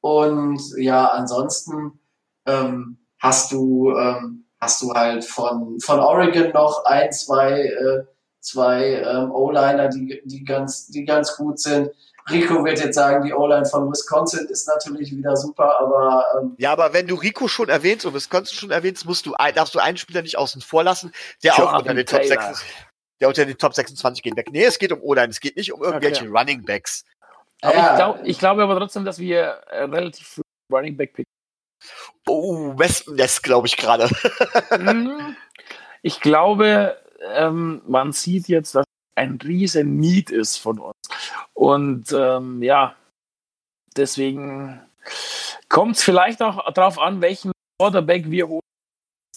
Und ja, ansonsten ähm, hast du ähm, hast du halt von, von Oregon noch ein, zwei, äh, zwei ähm, O-Liner, die, die, ganz, die ganz gut sind. Rico wird jetzt sagen, die O-Line von Wisconsin ist natürlich wieder super, aber. Ähm ja, aber wenn du Rico schon erwähnst und Wisconsin schon erwähnst, musst du, darfst du einen Spieler nicht außen vor lassen, der auch unter den Top 6, der unter den Top 26 geht weg. Nee, es geht um O-Line, es geht nicht um irgendwelche okay. Running Backs. Aber ja. ich, glaub, ich glaube aber trotzdem, dass wir äh, relativ früh Running Back picken. Oh, Wespennest, glaube ich gerade. [LAUGHS] Mhm. ich glaube, ähm, man sieht jetzt, dass ein riesen Need ist von uns. Und ähm, ja, deswegen kommt es vielleicht auch darauf an, welchen Quarterback wir holen.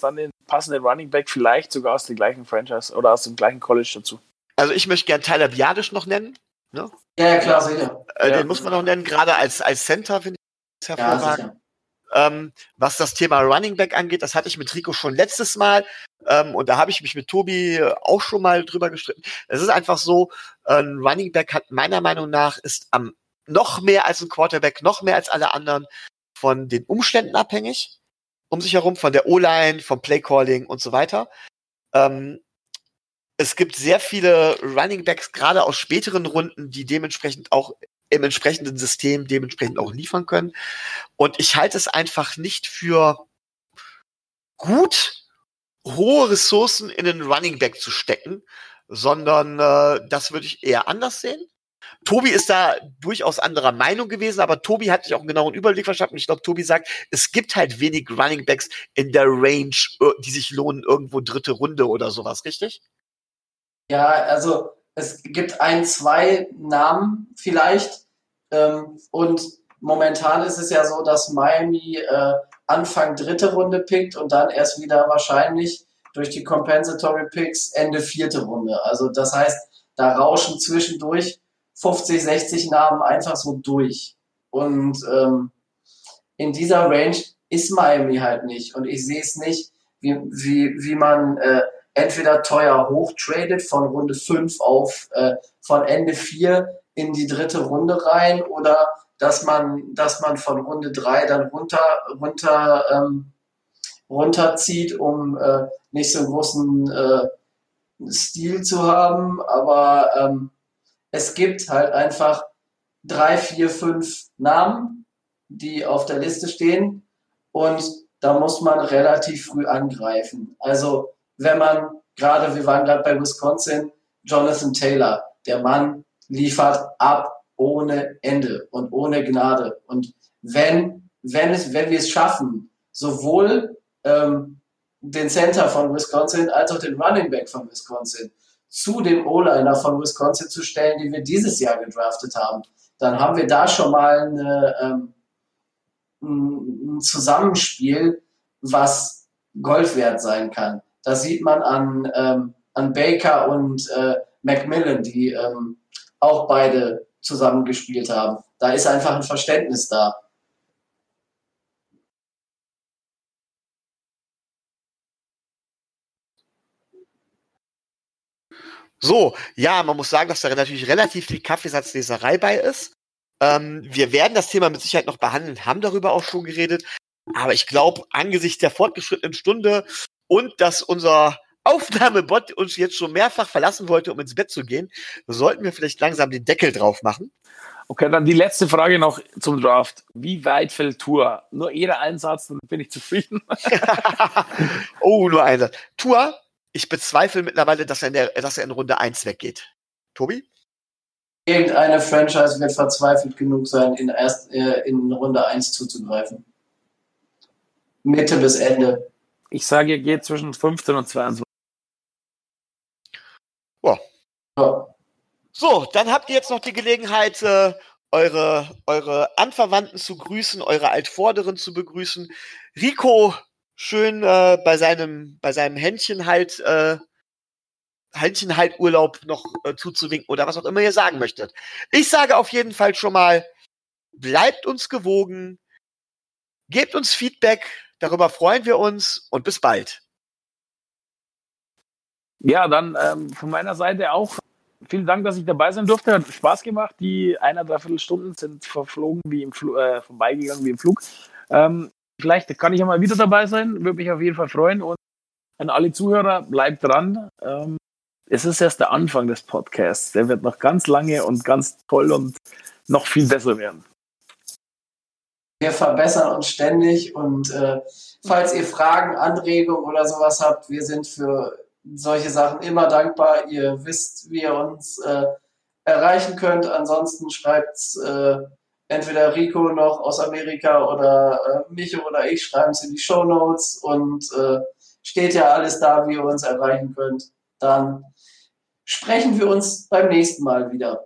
Dann den passenden Running Back vielleicht sogar aus dem gleichen Franchise oder aus dem gleichen College dazu. Also ich möchte gern Tyler Biadisch noch nennen. Ne? Ja, klar, sicher. Äh, ja. Den muss man noch nennen, gerade als, als Center finde ich das hervorragend. Ja, ähm, was das Thema Running Back angeht, das hatte ich mit Rico schon letztes Mal. Ähm, und da habe ich mich mit Tobi auch schon mal drüber gestritten. Es ist einfach so, ein Running Back hat meiner Meinung nach ist am noch mehr als ein Quarterback, noch mehr als alle anderen von den Umständen abhängig um sich herum, von der O-Line, vom Playcalling und so weiter. Ähm, es gibt sehr viele Running Backs, gerade aus späteren Runden, die dementsprechend auch im entsprechenden System dementsprechend auch liefern können. Und ich halte es einfach nicht für gut, hohe Ressourcen in einen Running Back zu stecken, sondern äh, das würde ich eher anders sehen. Tobi ist da durchaus anderer Meinung gewesen, aber Tobi hat sich auch einen genauen Überblick verschafft. Und ich glaube, Tobi sagt, es gibt halt wenig Running Backs in der Range, äh, die sich lohnen, irgendwo dritte Runde oder sowas, richtig? Ja, also es gibt ein, zwei Namen vielleicht. Ähm, und momentan ist es ja so, dass Miami äh, Anfang dritte Runde pickt und dann erst wieder wahrscheinlich durch die Compensatory Picks Ende vierte Runde. Also das heißt, da rauschen zwischendurch 50, 60 Namen einfach so durch. Und ähm, in dieser Range ist Miami halt nicht. Und ich sehe es nicht, wie, wie, wie man äh, entweder teuer hochtradet von Runde 5 auf äh, von Ende 4 in die dritte Runde rein oder dass man, dass man von Runde 3 dann runter, runter, ähm, runterzieht, um äh, nicht so einen großen äh, Stil zu haben. Aber ähm, es gibt halt einfach drei, vier, fünf Namen, die auf der Liste stehen und da muss man relativ früh angreifen. Also wenn man gerade, wir waren gerade bei Wisconsin, Jonathan Taylor, der Mann liefert ab ohne Ende und ohne Gnade. Und wenn, wenn, es, wenn wir es schaffen, sowohl ähm, den Center von Wisconsin als auch den Running Back von Wisconsin zu dem O-Liner von Wisconsin zu stellen, die wir dieses Jahr gedraftet haben, dann haben wir da schon mal eine, ähm, ein Zusammenspiel, was Gold wert sein kann. Das sieht man an, ähm, an Baker und äh, Macmillan, die ähm, auch beide zusammengespielt haben. Da ist einfach ein Verständnis da. So, ja, man muss sagen, dass da natürlich relativ viel Kaffeesatzleserei bei ist. Ähm, wir werden das Thema mit Sicherheit noch behandeln, haben darüber auch schon geredet. Aber ich glaube, angesichts der fortgeschrittenen Stunde und dass unser Aufnahmebot uns jetzt schon mehrfach verlassen wollte, um ins Bett zu gehen, sollten wir vielleicht langsam den Deckel drauf machen. Okay, dann die letzte Frage noch zum Draft. Wie weit fällt Tour? Nur jeder Einsatz, dann bin ich zufrieden. [LAUGHS] oh, nur ein Satz. Tour ich bezweifle mittlerweile, dass er in, der, dass er in Runde 1 weggeht. Tobi? Irgendeine Franchise wird verzweifelt genug sein, in, erst, äh, in Runde 1 zuzugreifen. Mitte bis Ende. Ich sage, er geht zwischen 15 und 22. Wow. Ja. So, dann habt ihr jetzt noch die Gelegenheit, äh, eure, eure Anverwandten zu grüßen, eure Altvorderen zu begrüßen. Rico schön äh, bei seinem bei seinem Händchen halt äh, Händchen halt Urlaub noch äh, zuzuwinken oder was auch immer ihr sagen möchtet. Ich sage auf jeden Fall schon mal, bleibt uns gewogen, gebt uns Feedback, darüber freuen wir uns und bis bald. Ja, dann ähm, von meiner Seite auch vielen Dank, dass ich dabei sein durfte. Hat Spaß gemacht. Die eineinhalb Stunden sind verflogen wie im Flug, äh, vorbeigegangen wie im Flug. Ähm, Vielleicht kann ich ja mal wieder dabei sein, würde mich auf jeden Fall freuen. Und an alle Zuhörer, bleibt dran. Ähm, es ist erst der Anfang des Podcasts. Der wird noch ganz lange und ganz toll und noch viel besser werden. Wir verbessern uns ständig und äh, falls ihr Fragen, Anregungen oder sowas habt, wir sind für solche Sachen immer dankbar. Ihr wisst, wie ihr uns äh, erreichen könnt. Ansonsten schreibt äh, entweder Rico noch aus Amerika oder äh, mich oder ich schreiben es in die Show Notes und äh, steht ja alles da, wie ihr uns erreichen könnt. Dann sprechen wir uns beim nächsten Mal wieder.